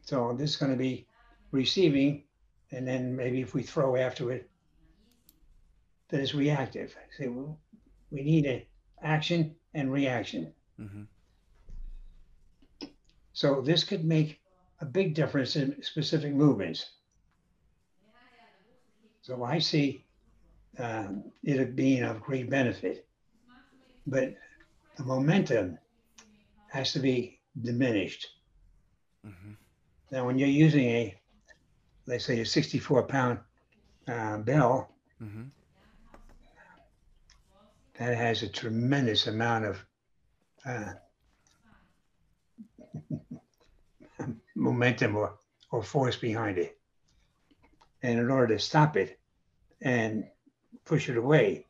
So this is going to be receiving, and then maybe if we throw after it, that is reactive. So we need an action and reaction. Mm-hmm. So this could make a big difference in specific movements. So I see um, it being of great benefit. But the momentum has to be diminished. Mm-hmm. Now, when you're using a, let's say, a 64 pound uh, bell, mm-hmm. that has a tremendous amount of uh, momentum or, or force behind it. And in order to stop it and push it away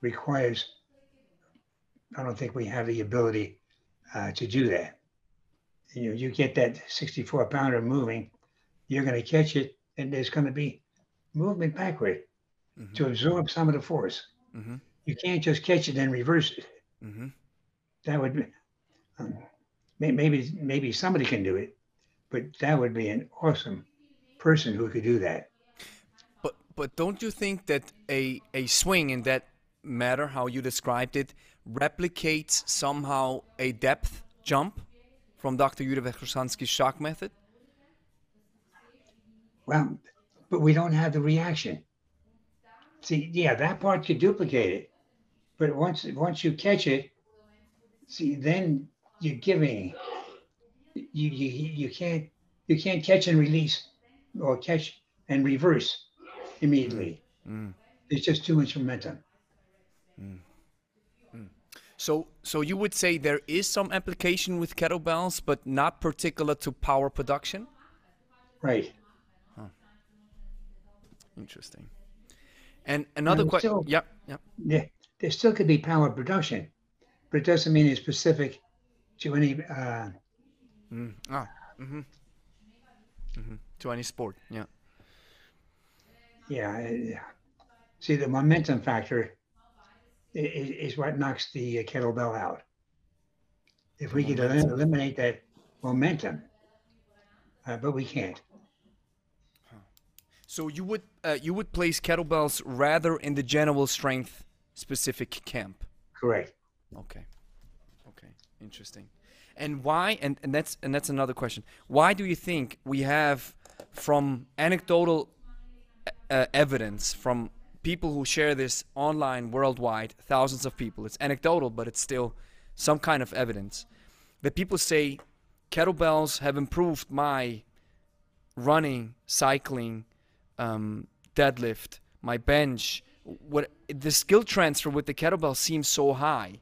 requires, I don't think we have the ability uh, to do that. You know, you get that 64 pounder moving, you're going to catch it, and there's going to be movement backward mm-hmm. to absorb some of the force. Mm-hmm. You can't just catch it and reverse it. Mm-hmm. That would be, um, maybe maybe somebody can do it, but that would be an awesome person who could do that. But but don't you think that a, a swing in that matter, how you described it, replicates somehow a depth jump from Dr. Yuri Verkhoshansky's shock method? Well, but we don't have the reaction. See, yeah, that part could duplicate it, but once once you catch it, see, then you're giving. You you you can't you can't catch and release, or catch and reverse immediately. Mm. There's just too much momentum. So, so you would say there is some application with kettlebells, but not particular to power production. Right. Interesting. And another question. Yep. yeah, yeah. Yeah, there still could be power production, but it doesn't mean it's specific to any. Uh, Mm. Ah. Mm-hmm. Mm-hmm. To any sport. Yeah. yeah, uh, see, the momentum factor is, is what knocks the kettlebell out. If we could elim- eliminate that momentum, uh, but we can't. So you would uh, you would place kettlebells rather in the general strength specific camp. Correct. Okay. Okay. Interesting. And why? And, and that's and that's another question. Why do you think we have, from anecdotal uh, evidence from people who share this online worldwide, thousands of people. It's anecdotal, but it's still some kind of evidence that people say kettlebells have improved my running, cycling, um, deadlift, my bench. What the skill transfer with the kettlebell seems so high.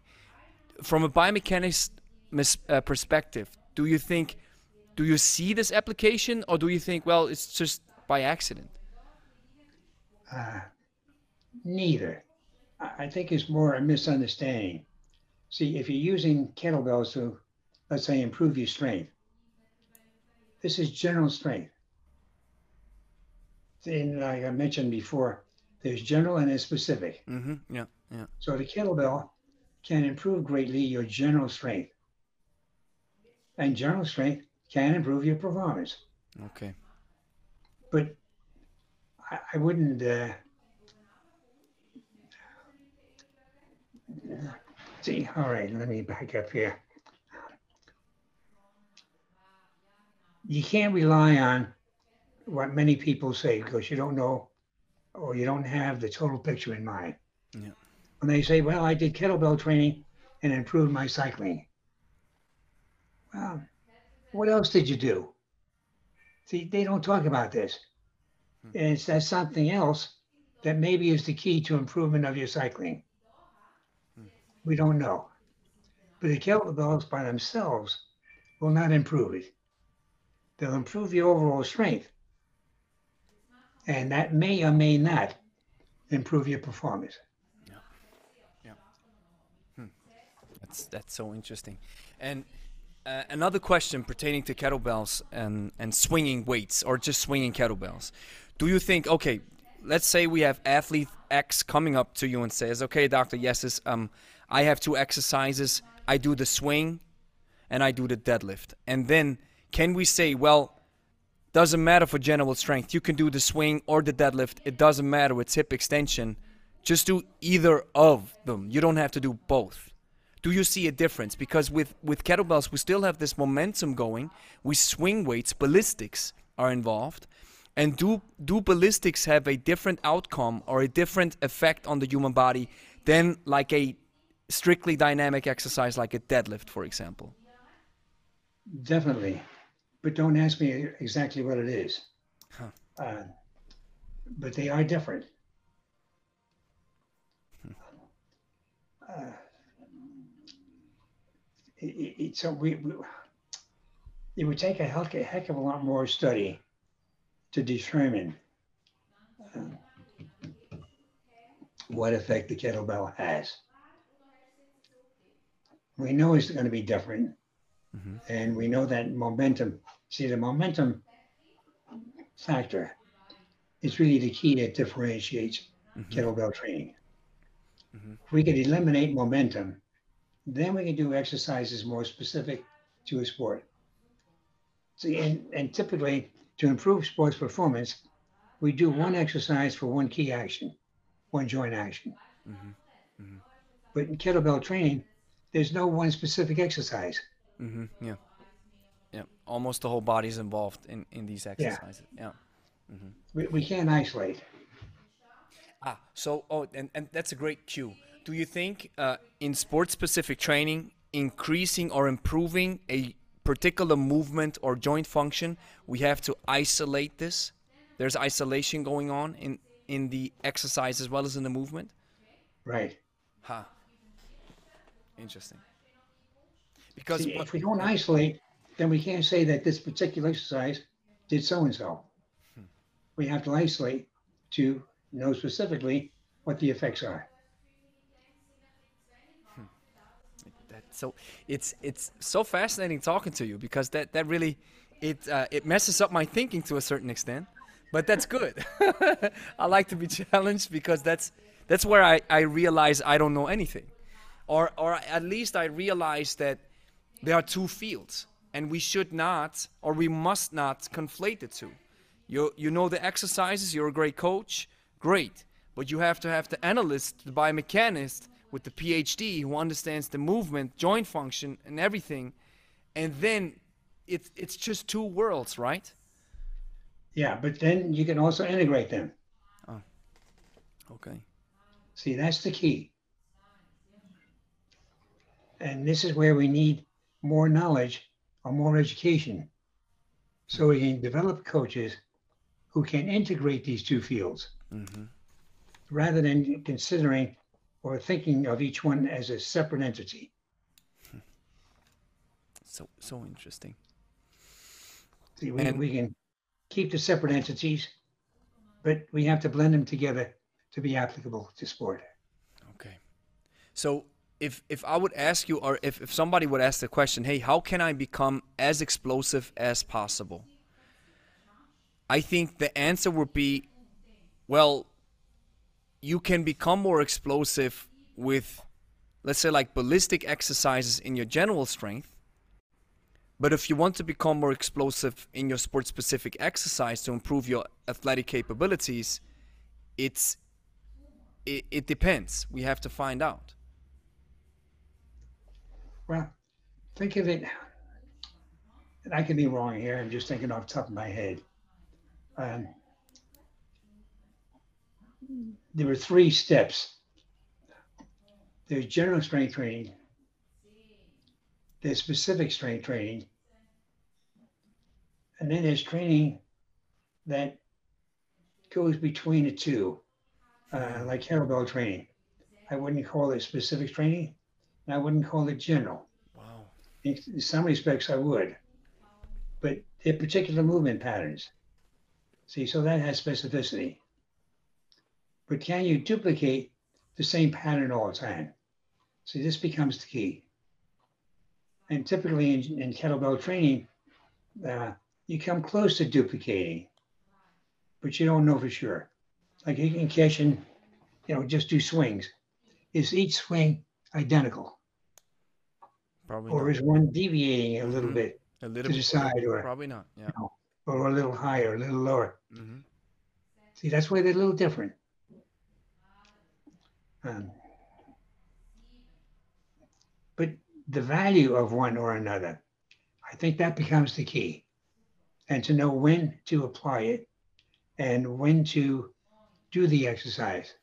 From a biomechanics mis- uh, perspective, do you think, do you see this application, or do you think, well, it's just by accident? Uh, neither. I I think it's more a misunderstanding. See, if you're using kettlebells to, let's say, improve your strength, this is general strength. And like I mentioned before, there's general and there's specific. Mm-hmm. Yeah. Yeah. So the kettlebell can improve greatly your general strength. And general strength can improve your performance. Okay. But I, I wouldn't. Uh, see, all right, let me back up here. You can't rely on what many people say because you don't know or you don't have the total picture in mind. Yeah. When they say, well, I did kettlebell training and improved my cycling. Well, what else did you do? See, they don't talk about this. Hmm. And it's that something else that maybe is the key to improvement of your cycling. Hmm. We don't know. But the kettlebells by themselves will not improve it. They'll improve your overall strength. And that may or may not improve your performance. Yeah. Yeah. That's that's so interesting. And uh, another question pertaining to kettlebells and and swinging weights or just swinging kettlebells. Do you think okay, let's say we have athlete X coming up to you and says, "Okay, doctor, yes, this, um I have two exercises. I do the swing and I do the deadlift." And then can we say, "Well, doesn't matter for general strength. You can do the swing or the deadlift. It doesn't matter. It's hip extension. Just do either of them. You don't have to do both." do you see a difference because with with kettlebells we still have this momentum going we swing weights ballistics are involved and do do ballistics have a different outcome or a different effect on the human body than like a strictly dynamic exercise like a deadlift for example Definitely. But don't ask me exactly what it is. Huh. Uh, but they are different. Uh, it, it, so we, we, it would take a heck, a heck of a lot more study to determine um, what effect the kettlebell has. We know it's going to be different Mm-hmm. and we know that momentum. See the momentum factor is really the key that differentiates mm-hmm. kettlebell training. Mm-hmm. If we could eliminate momentum then we can do exercises more specific to a sport. See and, and typically to improve sports performance we do one exercise for one key action one joint action. But in kettlebell training there's no one specific exercise mm-hmm. yeah yeah almost the whole body's involved in in these exercises yeah. we, we can't isolate Ah, so oh, and, and that's a great cue. Do you think uh, in sports specific training, increasing or improving a particular movement or joint function, we have to isolate this? there's isolation going on in in the exercise as well as in the movement. Right. Huh. Interesting. Because See, if we don't isolate, then we can't say that this particular exercise did so and so. We have to isolate to know specifically what the effects are. that so it's it's so fascinating talking to you because that that really it uh, it messes up my thinking to a certain extent but that's good i like to be challenged because that's that's where i i realize i don't know anything or or at least i realize that there are two fields and we should not or we must not conflate the two. You you know the exercises you're a great coach great. But you have to have the analyst the biomechanist with the phd who understands the movement joint function and everything. And then it's it's just two worlds right? Yeah, but then you can also integrate them. Oh, okay. See, that's the key. And this is where we need more knowledge or more education so we can develop coaches who can integrate these two fields hmm rather than considering or thinking of each one as a separate entity. so so interesting See, we, And- we can keep the separate entities, but we have to blend them together to be applicable to sport. Okay. So if if I would ask you or if, if somebody would ask the question, hey, how can I become as explosive as possible? I think the answer would be, well, you can become more explosive with let's say like ballistic exercises in your general strength. But if you want to become more explosive in your sport specific exercise to improve your athletic capabilities, it's it, it depends. We have to find out. Well, think of it, and I could be wrong here. I'm just thinking off the top of my head. Um, there were three steps. There's general strength training. There's specific strength training. And then there's training that goes between the two, uh, like kettlebell training. I wouldn't call it specific training, and I wouldn't call it general. Wow. In some respects, I would, but they're particular movement patterns. See, so that has specificity. But can you duplicate the same pattern all the time? See, this becomes the key. And typically in, in kettlebell training, uh, you come close to duplicating, but you don't know for sure. Like you can catch and, you know, just do swings. Is each swing identical? Probably or not. is one deviating a little Mhm. bit a to little the side or, Probably not. Yeah. or a little higher, a little lower? hmm See, that's why they're a little different. Um, but the value of one or another, I think that becomes the key. And to know when to apply it and when to do the exercise.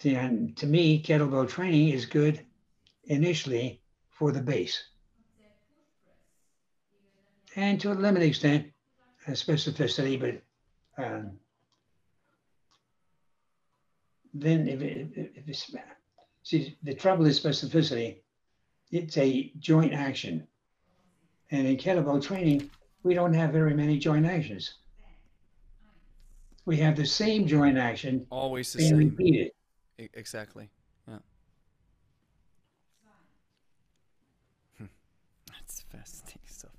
See, And to me, kettlebell training is good initially for the base. And to a limited extent, uh, specificity, but um, then if, it, if it's see the trouble is specificity. It's a joint action, and in kettlebell training, we don't have very many joint actions. We have the same joint action Always the same. repeated. Exactly. Yeah. Hmm. That's fascinating stuff.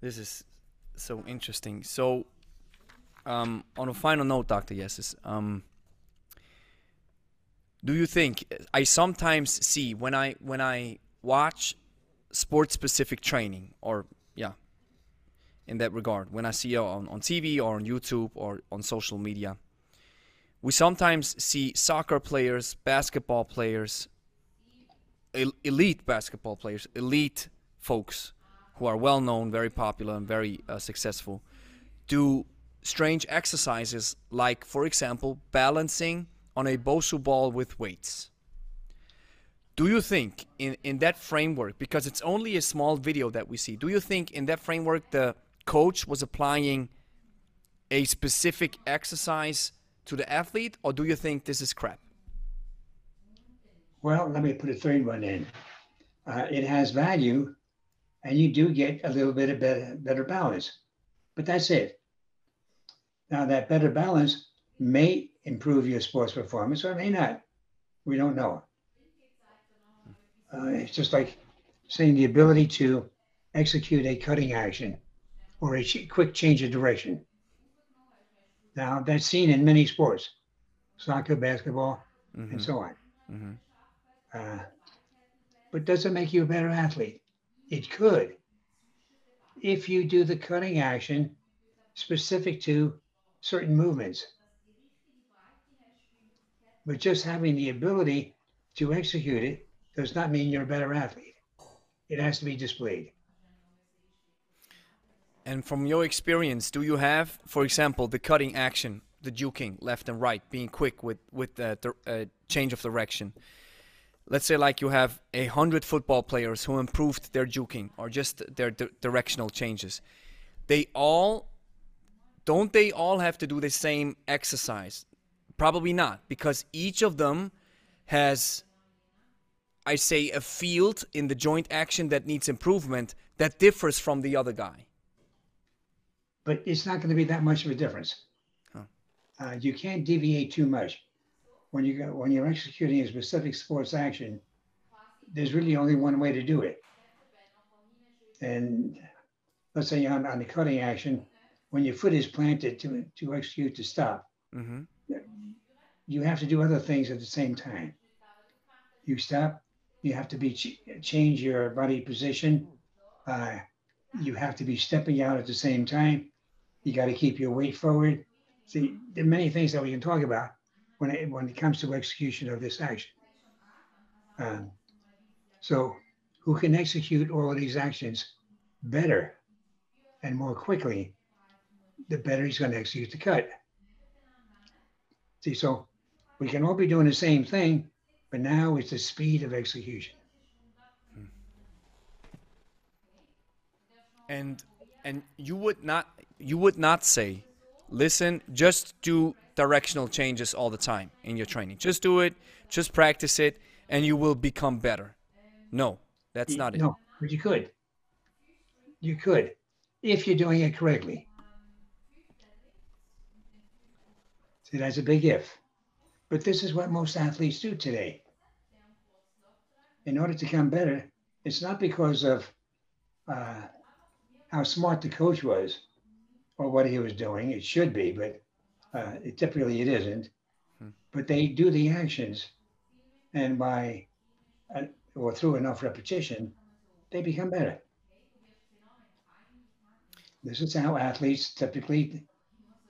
This is so interesting. So, um, on a final note, Dr. Yessis, um, do you think I sometimes see when I when I watch sports specific training or yeah in that regard when I see on, on TV or on YouTube or on social media we sometimes see soccer players, basketball players, elite basketball players, elite folks who are well known, very popular, and very uh, successful, do strange exercises like, for example, balancing on a Bosu ball with weights. Do you think in, in that framework, because it's only a small video that we see, do you think in that framework the coach was applying a specific exercise to the athlete, or do you think this is crap? Well, let me put a third one in. Uh, it has value, and you do get a little bit of better, better balance, but that's it. Now, that better balance may improve your sports performance or may not. We don't know. Uh, it's just like saying the ability to execute a cutting action or a ch- quick change of direction. Now, that's seen in many sports soccer, basketball, Mm-hmm. and so on. Mhm. Uh, but does it make you a better athlete? It could. If you do the cutting action specific to certain movements. But just having the ability to execute it does not mean you're a better athlete. It has to be displayed. And from your experience, do you have, for example, the cutting action, the juking left and right, being quick with with the, the uh, change of direction? Let's say like you have a hundred football players who improved their juking or just their di- directional changes. They all don't they all have to do the same exercise? Probably not, because each of them has I say a field in the joint action that needs improvement that differs from the other guy. But it's not going to be that much of a difference. Huh. Uh, you can't deviate too much. When you go, when you're executing a specific sports action, there's really only one way to do it. And let's say on, on the cutting action, when your foot is planted to, to execute to stop, hmm you have to do other things at the same time. You stop, you have to be ch- change your body position. Uh, you have to be stepping out at the same time. You got to keep your weight forward. See, there are many things that we can talk about when it, when it comes to execution of this action. Um, so, who can execute all of these actions better and more quickly, the better he's going to execute the cut. See, so we can all be doing the same thing, but now it's the speed of execution. And and you would not you would not say, listen, just do directional changes all the time in your training. Just do it, just practice it, and you will become better. No, that's not it. No, but you could. You could, if you're doing it correctly. See, that's a big if. But this is what most athletes do today. In order to become better, it's not because of uh, how smart the coach was or what he was doing. It should be, but uh, it, typically it isn't. Hmm. But they do the actions, and by uh, or through enough repetition, they become better. This is how athletes typically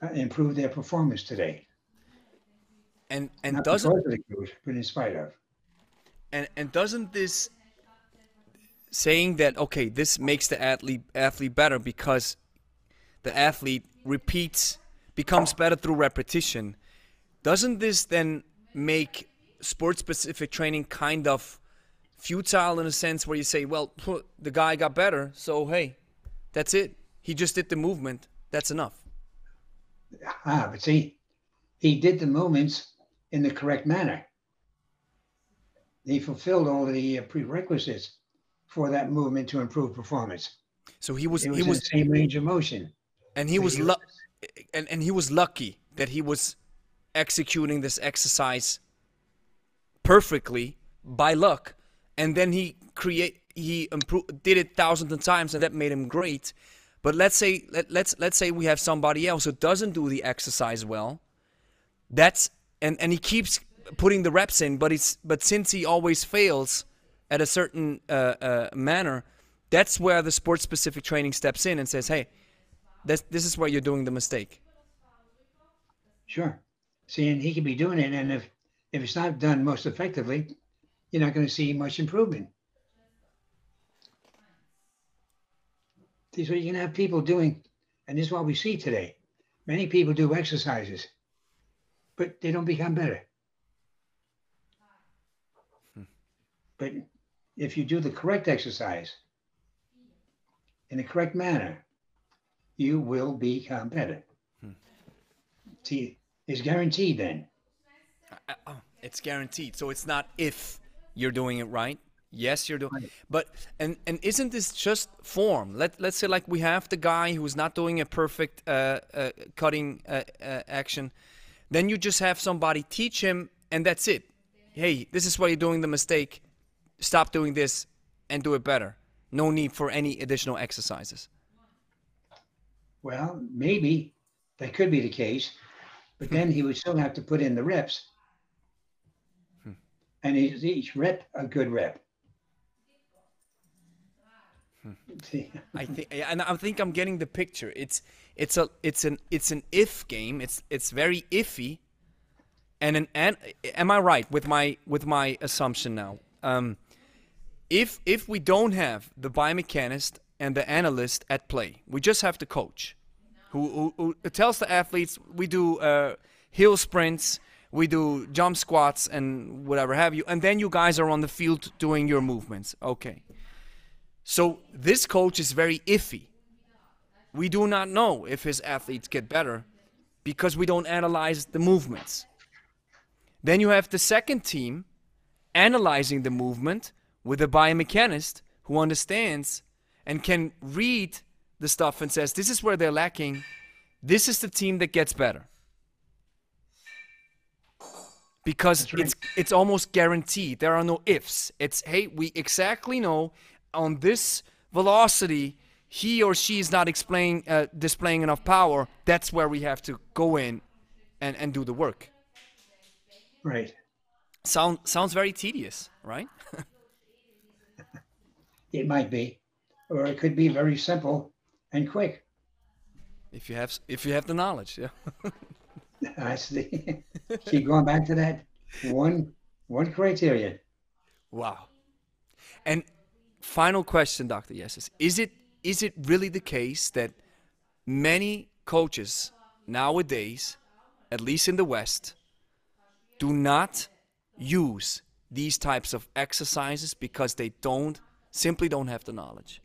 uh, improve their performance today. And and Not doesn't because of the coach, but in spite of. and and doesn't this saying that okay, this makes the athlete athlete better because the athlete repeats becomes better through repetition. Doesn't this then make sport specific training kind of futile in a sense where you say, well, the guy got better, so hey, that's it. He just did the movement. That's enough. Ah, but see, he did the movements in the correct manner. He fulfilled all the uh, prerequisites for that movement to improve performance. So he was was, he in was the same range of motion. and he So was he lu- and and he was lucky that he was executing this exercise perfectly by luck. And then he create he improved did it thousands of times and that made him great. But let's say let, let's let's say we have somebody else who doesn't do the exercise well. That's and and he keeps putting the reps in but it's but since he always fails at a certain uh, uh, manner that's where the sport specific training steps in and says hey this, this is where you're doing the mistake Sure. See, and he could be doing it, and if if it's not done most effectively, you're not going to see much improvement. See, so you can have people doing, and this is what we see today. Many people do exercises, but they don't become better. But if you do the correct exercise in the correct manner, you will become better. Hmm. See, it's guaranteed then. Uh, uh, it's guaranteed. So it's not if you're doing it right. Yes, you're doing. Right. But and and isn't this just form? Let let's say like we have the guy who's not doing a perfect uh, uh, cutting uh, uh action, then you just have somebody teach him, and that's it. Hey, this is why you're doing the mistake. Stop doing this and do it better. No need for any additional exercises. Well, maybe that could be the case, but then he would still have to put in the reps. Hmm. And is each rep a good rep? Hmm. I think, and I think I'm getting the picture. It's it's a it's an it's an if game. It's it's very iffy, and an and am I right with my with my assumption now? Um, if if we don't have the biomechanist and the analyst at play, we just have the coach, who who, who tells the athletes we do uh, hill sprints, we do jump squats and whatever have you, and then you guys are on the field doing your movements. Okay. So this coach is very iffy. We do not know if his athletes get better because we don't analyze the movements. Then you have the second team analyzing the movement with a biomechanist who understands and can read the stuff and says, This is where they're lacking. This is the team that gets better. Because right. it's it's almost guaranteed. There are no ifs. It's hey, we exactly know on this velocity he or she is not explain, uh, displaying enough power. That's where we have to go in and, and do the work. Right. Sound sounds very tedious, right? it might be, or it could be very simple and quick. If you have if you have the knowledge, yeah. I see. Keep going back to that one one criteria. Wow. And final question, Dr. Yessis. Is it is it really the case that many coaches nowadays, at least in the West, do not use these types of exercises because they don't simply don't have the knowledge.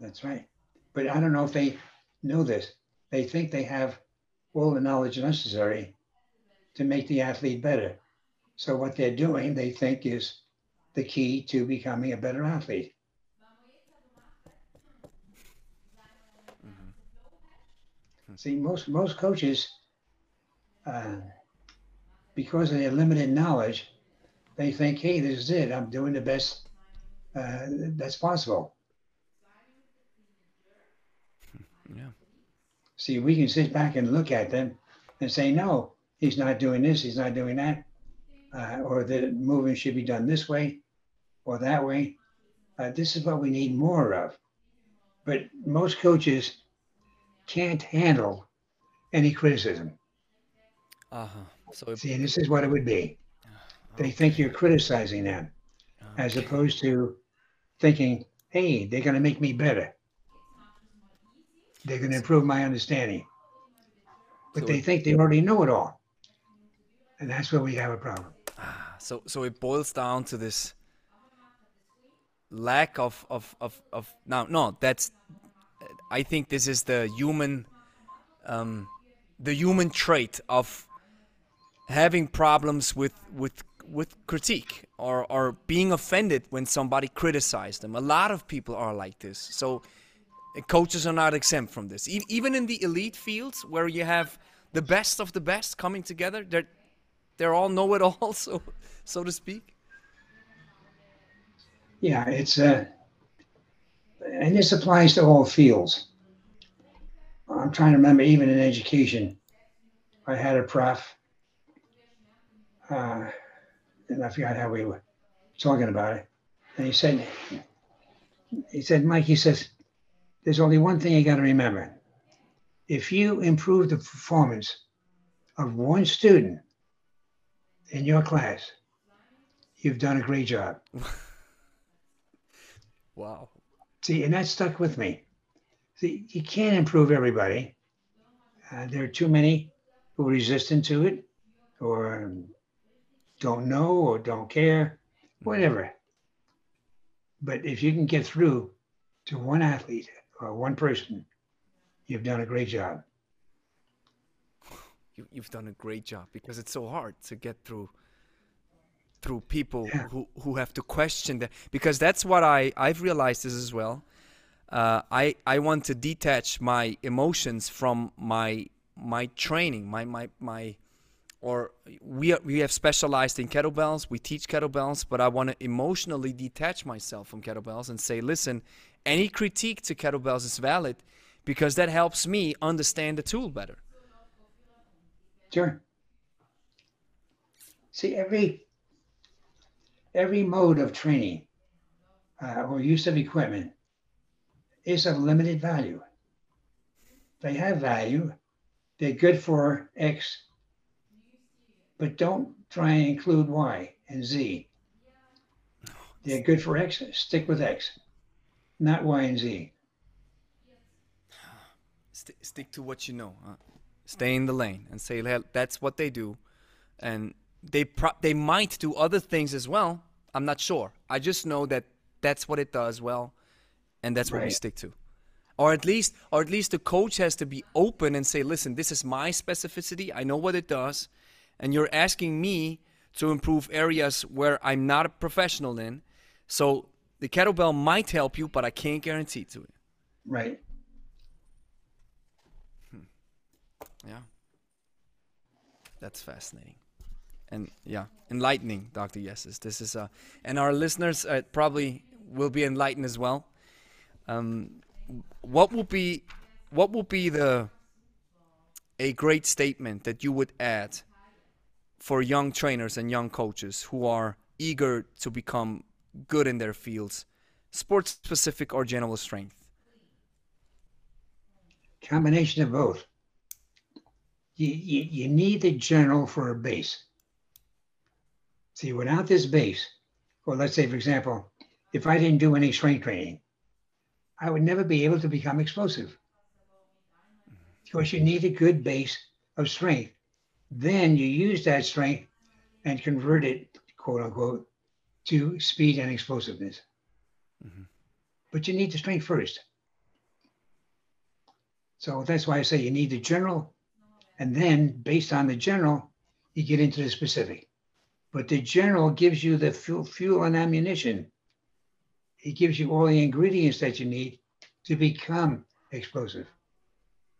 That's right. But I don't know if they know this. They think they have all the knowledge necessary to make the athlete better. So what they're doing, they think is the key to becoming a better athlete. Mm-hmm. See, most most coaches, uh, because of their limited knowledge, they think, "Hey, this is it. I'm doing the best uh, that's possible. Yeah. See, we can sit back and look at them and say, no, he's not doing this, he's not doing that, uh, or the movement should be done this way or that way. Uh, this is what we need more of. But most coaches can't handle any criticism. Uh-huh. So See, and this is what it would be. They okay. think you're criticizing them, okay. as opposed to thinking, hey, they're going to make me better. They're going to improve my understanding. But so they think they already know it all. And that's where we have a problem. Ah, so, so it boils down to this lack of, of, of, of now, no, that's, I think this is the human, um, the human trait of having problems with, with with critique or, or being offended when somebody criticizes them. A lot of people are like this. So coaches are not exempt from this. E even in the elite fields where you have the best of the best coming together, they're, they're all know-it-all, so, so to speak. Yeah, it's uh, and this applies to all fields. I'm trying to remember, even in education, I had a prof. Uh, and I forgot how we were talking about it. And he said, he said, Mike, he says, there's only one thing you got to remember. If you improve the performance of one student in your class, you've done a great job. wow. See, and that stuck with me. See, you can't improve everybody. Uh, there are too many who are resistant to it or um, don't know or don't care, whatever. But if you can get through to one athlete or one person you've done a great job. You, you've done a great job because it's so hard to get through through people Yeah. who, who have to question that because that's what I I've realized this as well. Uh, I I want to detach my emotions from my my training, my my my or we are, we have specialized in kettlebells. We teach kettlebells, but I want to emotionally detach myself from kettlebells and say, listen, any critique to kettlebells is valid because that helps me understand the tool better. Sure. See, every every mode of training uh, or use of equipment is of limited value. They have value. They're good for X, but don't try and include Y and Z. They're good for X. Stick with X, not Y and Z. St- stick to what you know. Huh? Stay in the lane and say "Hell, that's what they do, and they pro- they might do other things as well. I'm not sure. I just know that that's what it does well, and that's what we stick to. Or at least, or at least the coach has to be open and say, "Listen, this is my specificity. I know what it does, and you're asking me to improve areas where I'm not a professional in. So the kettlebell might help you, but I can't guarantee to it." Right. Yeah. That's fascinating. And yeah, enlightening, Dr. Yessis. This is uh and our listeners uh, probably will be enlightened as well. Um what will be what will be the a great statement that you would add for young trainers and young coaches who are eager to become good in their fields, sports specific or general strength? Combination of both. You, you, you need the general for a base. See, without this base, or let's say, for example, if I didn't do any strength training, I would never be able to become explosive. Because you need a good base of strength. Then you use that strength and convert it, quote unquote, to speed and explosiveness. Mm-hmm. But you need the strength first. So that's why I say you need the general, and then based on the general, you get into the specific. But the general gives you the fuel, fuel and ammunition. It gives you all the ingredients that you need to become explosive.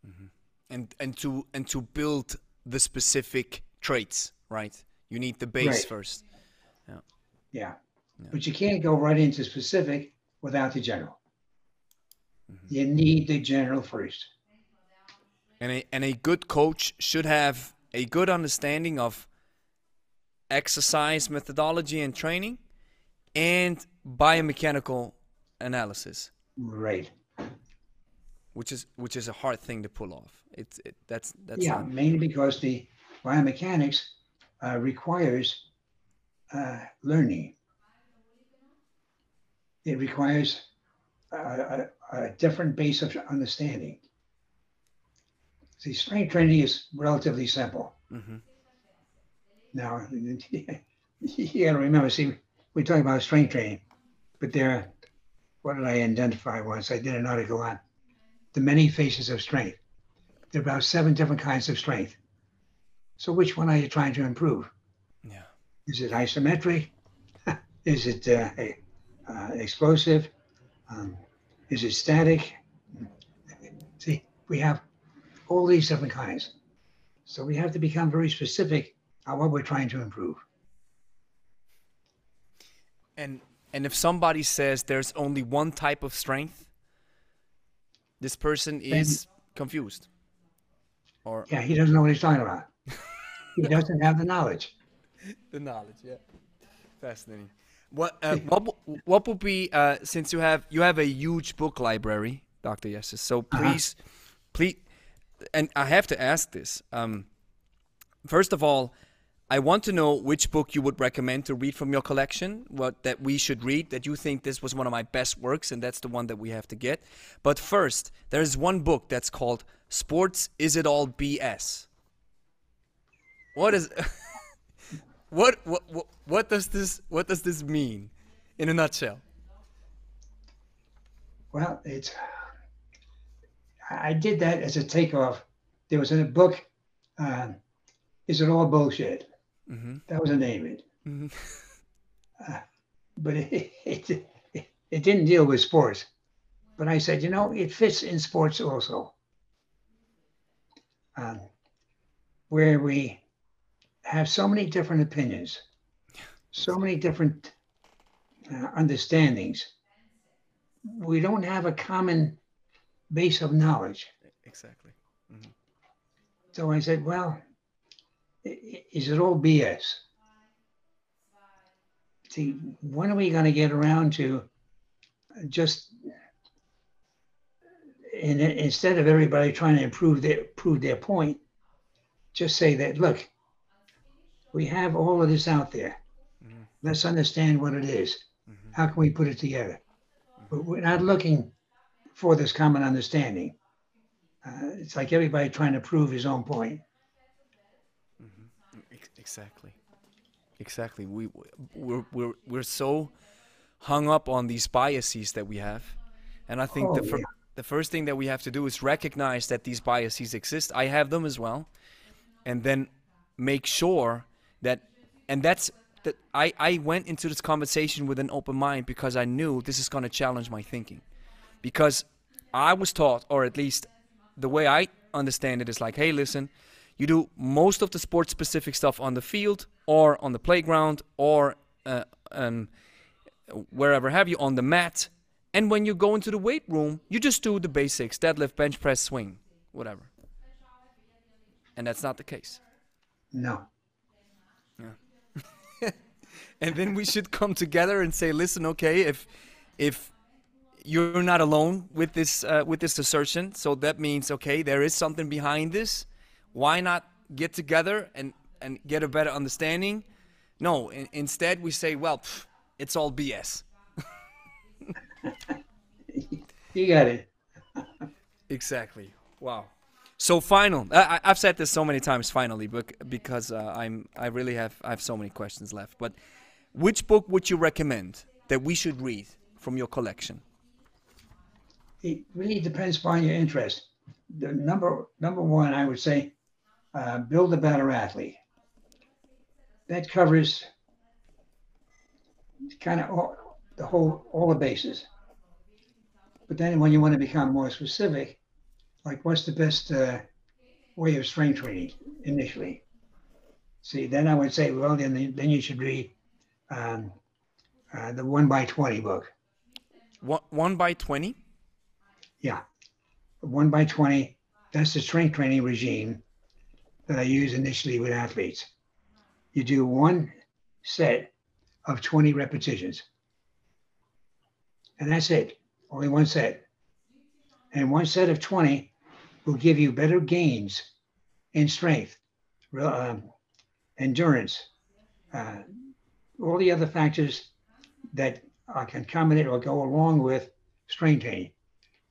Mm-hmm. and and to and to build the specific traits right you need the base Right. first Yeah. But you can't go right into specific without the general. You need the general first. and a and a good coach should have a good understanding of exercise methodology and training and biomechanical analysis Right. which is which is a hard thing to pull off it's it, that's that's yeah, not, mainly because the biomechanics uh, requires uh, learning. It requires a, a, a different base of understanding. See, strength training is relatively simple. Mm-hmm. Now, you got to remember, see, we talk about strength training, but there, what did I identify once? I did an article on the many faces of strength. There are about seven different kinds of strength. So, which one are you trying to improve? Is it isometric? Is it uh, a- uh, explosive? Um, is it static? See, we have all these different kinds. So we have to become very specific on what we're trying to improve. and and if somebody says there's only one type of strength this person is confused or Yeah, he doesn't know what he's talking about. he doesn't have the knowledge. the knowledge yeah. Fascinating. What uh, what what would be uh, since you have you have a huge book library dr yessis so please please and i have to ask this um, first of all i want to know which book you would recommend to read from your collection what that we should read that you think this was one of my best works and that's the one that we have to get. But first there's one book that's called sports is it all bs what is what, what what what does this what does this mean in a nutshell Well, it's I did that as a takeoff. There was in a book, uh, Is It All Bullshit? Mm-hmm. That was the name of it. Mm-hmm. Uh, but it, it, it, it didn't deal with sports. But I said, you know, it fits in sports also. Um, where we have so many different opinions, so many different uh, understandings. We don't have a common base of knowledge. Exactly. So I said, well, is it all BS? See, when are we going to get around to just, in, instead of everybody trying to improve their, prove their point, just say that, look, we have all of this out there. Mhm. Let's understand what it is. Mhm. How can we put it together? But we're not looking for this common understanding. Uh, it's like everybody trying to prove his own point. Ex- Exactly. Exactly. We we're we're we're so hung up on these biases that we have, and I think the Oh, fir- yeah. the first thing that we have to do is recognize that these biases exist. I have them as well, and then make sure that and that's that I I went into this conversation with an open mind because I knew this is going to challenge my thinking, because I was taught, or at least the way I understand it is like, hey, listen, you do most of the sports specific stuff on the field or on the playground or uh, um, wherever have you on the mat. And when you go into the weight room, you just do the basics deadlift, bench press, swing, whatever. And that's not the case. No. And then we should come together and say, listen, okay, if if you're not alone with this uh, with this assertion, so that means okay, there is something behind this. Why not get together and and get a better understanding? No, in, instead we say, well, pff, it's all BS. You got it. Exactly. Wow. So final. I, I've said this so many times. Finally, bec- because uh, I'm I really have I have so many questions left. But which book would you recommend that we should read from your collection? It really depends upon your interest. The number number one, I would say, uh, build a better athlete. That covers kind of all, the whole all the bases. But then when you want to become more specific, like what's the best uh, way of strength training initially? See, then I would say, well, then then you should read um, uh, the one by twenty book. One, one by twenty. Yeah. One by 20, that's the strength training regime that I use initially with athletes. You do one set of 20 repetitions. And that's it. Only one set. And one set of 20 will give you better gains in strength, um, endurance, uh, all the other factors that are concomitant or go along with strength training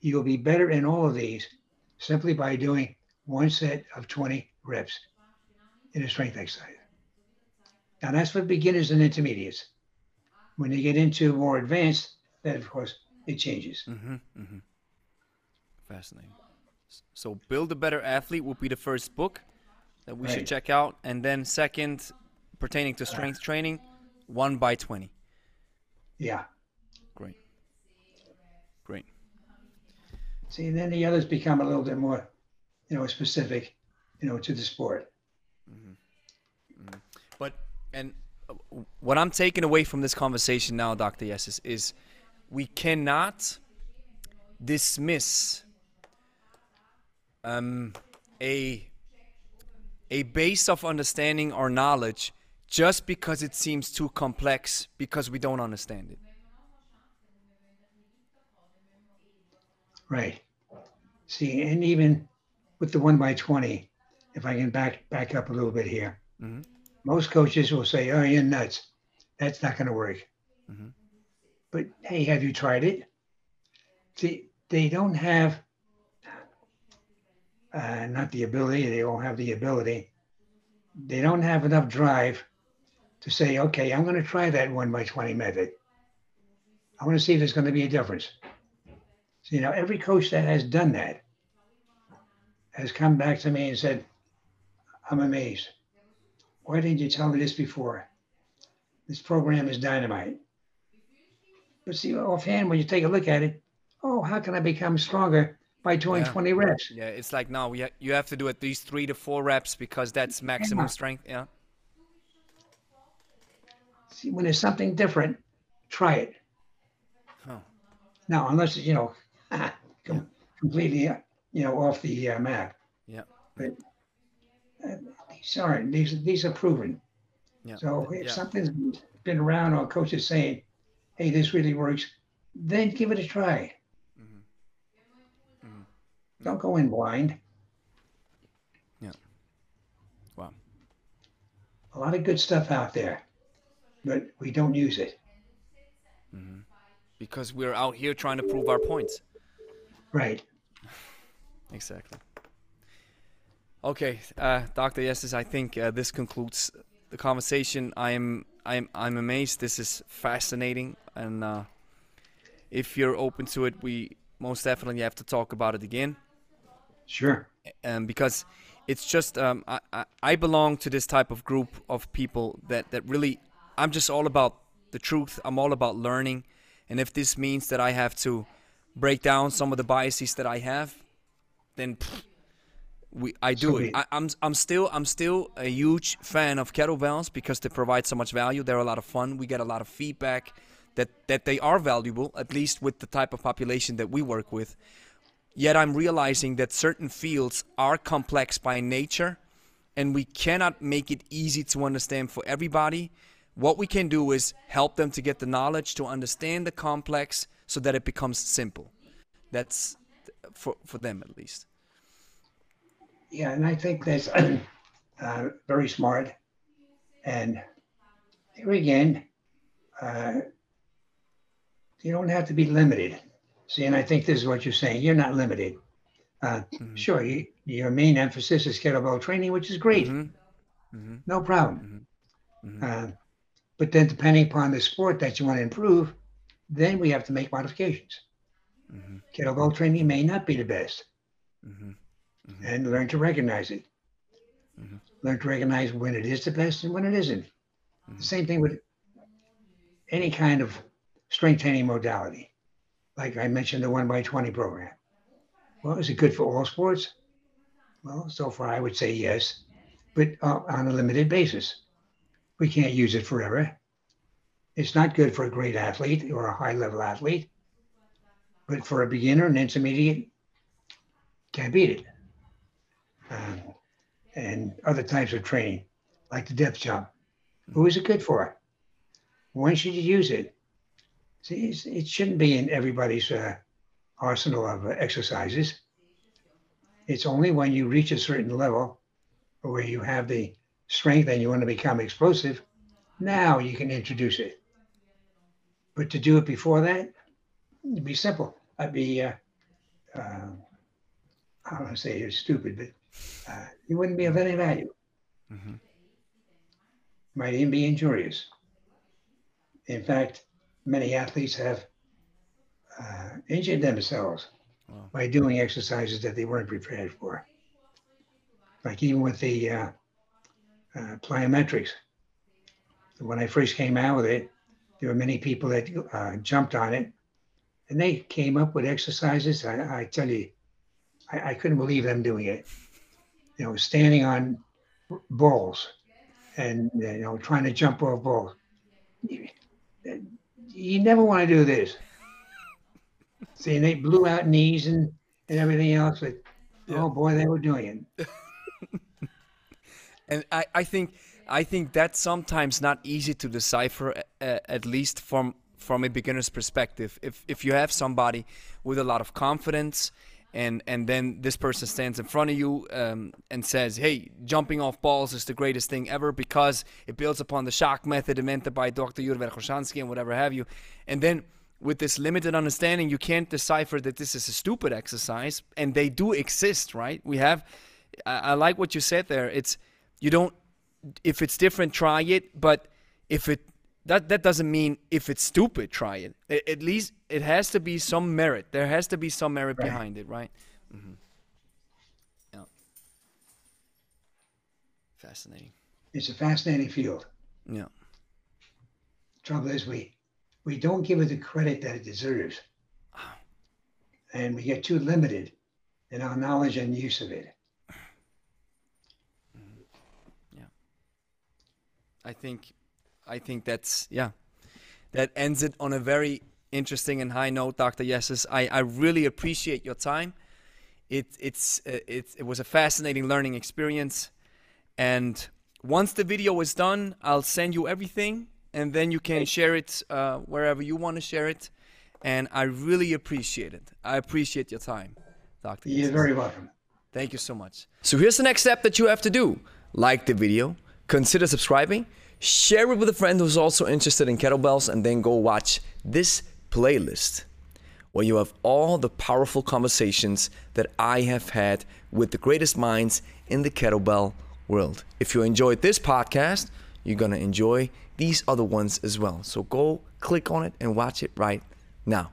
you'll be better in all of these simply by doing one set of 20 reps in a strength exercise. Now that's for beginners and intermediates. When you get into more advanced, then of course it changes. Mm-hmm, mm-hmm. Fascinating. So, Build a Better Athlete will be the first book that we should check out, and then second, pertaining to strength training, one by twenty. Yeah. Great. Great. See, and then the others become a little bit more, you know, specific, you know, to the sport. But and uh, what I'm taking away from this conversation now, Dr. Yes, is, is we cannot dismiss um, a a base of understanding or knowledge just because it seems too complex because we don't understand it. Right. See, and even with the one by 20, if I can back back up a little bit here, Mhm. most coaches will say, Oh, you're nuts. That's not going to work. Mhm. But hey, have you tried it? See, they don't have uh, not the ability, they don't have the ability. They don't have enough drive to say, okay, I'm going to try that one by 20 method. I want to see if there's going to be a difference. So, you know, every coach that has done that has come back to me and said, I'm amazed. Why didn't you tell me this before? This program is dynamite. But see, offhand, when you take a look at it, oh, how can I become stronger by doing Yeah. 20 reps? Yeah, it's like now we ha- you have to do at least three to four reps because that's maximum Yeah. strength. Yeah. See, when there's something different, try it. Huh. Now, unless you know, com- completely, uh, you know, off the uh, map. Yeah. But uh, these aren't, these, these are proven. Yeah. So if Yeah. something's been around or a coach is saying, hey, this really works, then give it a try. Don't go in blind. Yeah. Wow. A lot of good stuff out there, but we don't use it. Mhm. Because we're out here trying to prove our points. Right. Exactly. Okay, uh, Dr. Yessis, I think uh, this concludes the conversation. I am I'm I'm amazed. This is fascinating, and uh, if you're open to it, we most definitely have to talk about it again. Sure. um, because it's just um, I, I, belong to this type of group of people that, that really I'm just all about the truth. I'm all about learning, and if this means that I have to break down some of the biases that I have, then pff, we I do So it. I, I'm I'm still I'm still a huge fan of kettlebells because they provide so much value. They're a lot of fun. We get a lot of feedback that that they are valuable, at least with the type of population that we work with. Yet I'm realizing that certain fields are complex by nature and we cannot make it easy to understand for everybody. What we can do is help them to get the knowledge to understand the complex so that it becomes simple. That's for, for them at least. Yeah, and I think that's uh, very smart. And here again, uh, you don't have to be limited. See, and I think this is what you're saying. You're not limited. Uh, Mhm. Sure, you, your main emphasis is kettlebell training, which is great. Mhm. Mhm. No problem. Mhm. Uh, but then, depending upon the sport that you want to improve, then we have to make modifications. Mhm. Kettlebell training may not be the best, and learn to recognize it. Learn to recognize when it is the best and when it isn't. The same thing with any kind of strength training modality. Like I mentioned, the one by 20 program. Well, is it good for all sports? Well, so far I would say yes, but uh, on a limited basis. We can't use it forever. It's not good for a great athlete or a high level athlete, but for a beginner and intermediate, can't beat it. Um, and other types of training, like the depth jump. Who is it good for? When should you use it? See, it shouldn't be in everybody's uh, arsenal of uh, exercises. It's only when you reach a certain level where you have the strength and you want to become explosive, now you can introduce it. But to do it before that, it'd be simple. I'd be, uh, uh, I don't want to say it's stupid, but uh, it wouldn't be of any value. Mhm. Might even be injurious. In fact, many athletes have uh, injured themselves Wow. by doing exercises that they weren't prepared for. Like even with the uh, uh, plyometrics. When I first came out with it, there were many people that uh, jumped on it, and they came up with exercises. I, I tell you, I, I couldn't believe them doing it. You know, standing on balls and you know trying to jump off balls. You, never want to do this. See, and they blew out knees and, and everything else, but Yeah. oh boy, they were doing it. and I, I think I think that's sometimes not easy to decipher, uh, at least from from a beginner's perspective. If if you have somebody with a lot of confidence, and and then this person stands in front of you um, and says, "Hey, jumping off balls is the greatest thing ever because it builds upon the shock method invented by Dr. Yuri Verkhoshansky and whatever have you," and then with this limited understanding, you can't decipher that this is a stupid exercise, and they do exist, right? We have. I, I like what you said there. It's you don't if it's different try it but if it that that doesn't mean if it's stupid try it A- at least it has to be some merit there has to be some merit Right. behind it right hmm yeah Fascinating. It's a fascinating field. Yeah. Trouble is, we we don't give it the credit that it deserves, and we get too limited in our knowledge and use of it. Yeah. I think, I think that's yeah, that ends it on a very interesting and high note, Dr. Yessis. I, I really appreciate your time. It it's uh, it, it was a fascinating learning experience, and once the video is done, I'll send you everything, and then you can share it uh, wherever you want to share it. And I really appreciate it. I appreciate your time, Dr. You're very welcome. Thank you so much. So here's the next step that you have to do. Like the video, consider subscribing, share it with a friend who's also interested in kettlebells, and then go watch this playlist where you have all the powerful conversations that I have had with the greatest minds in the kettlebell world. If you enjoyed this podcast, you're going to enjoy these other ones as well. So go click on it and watch it right now.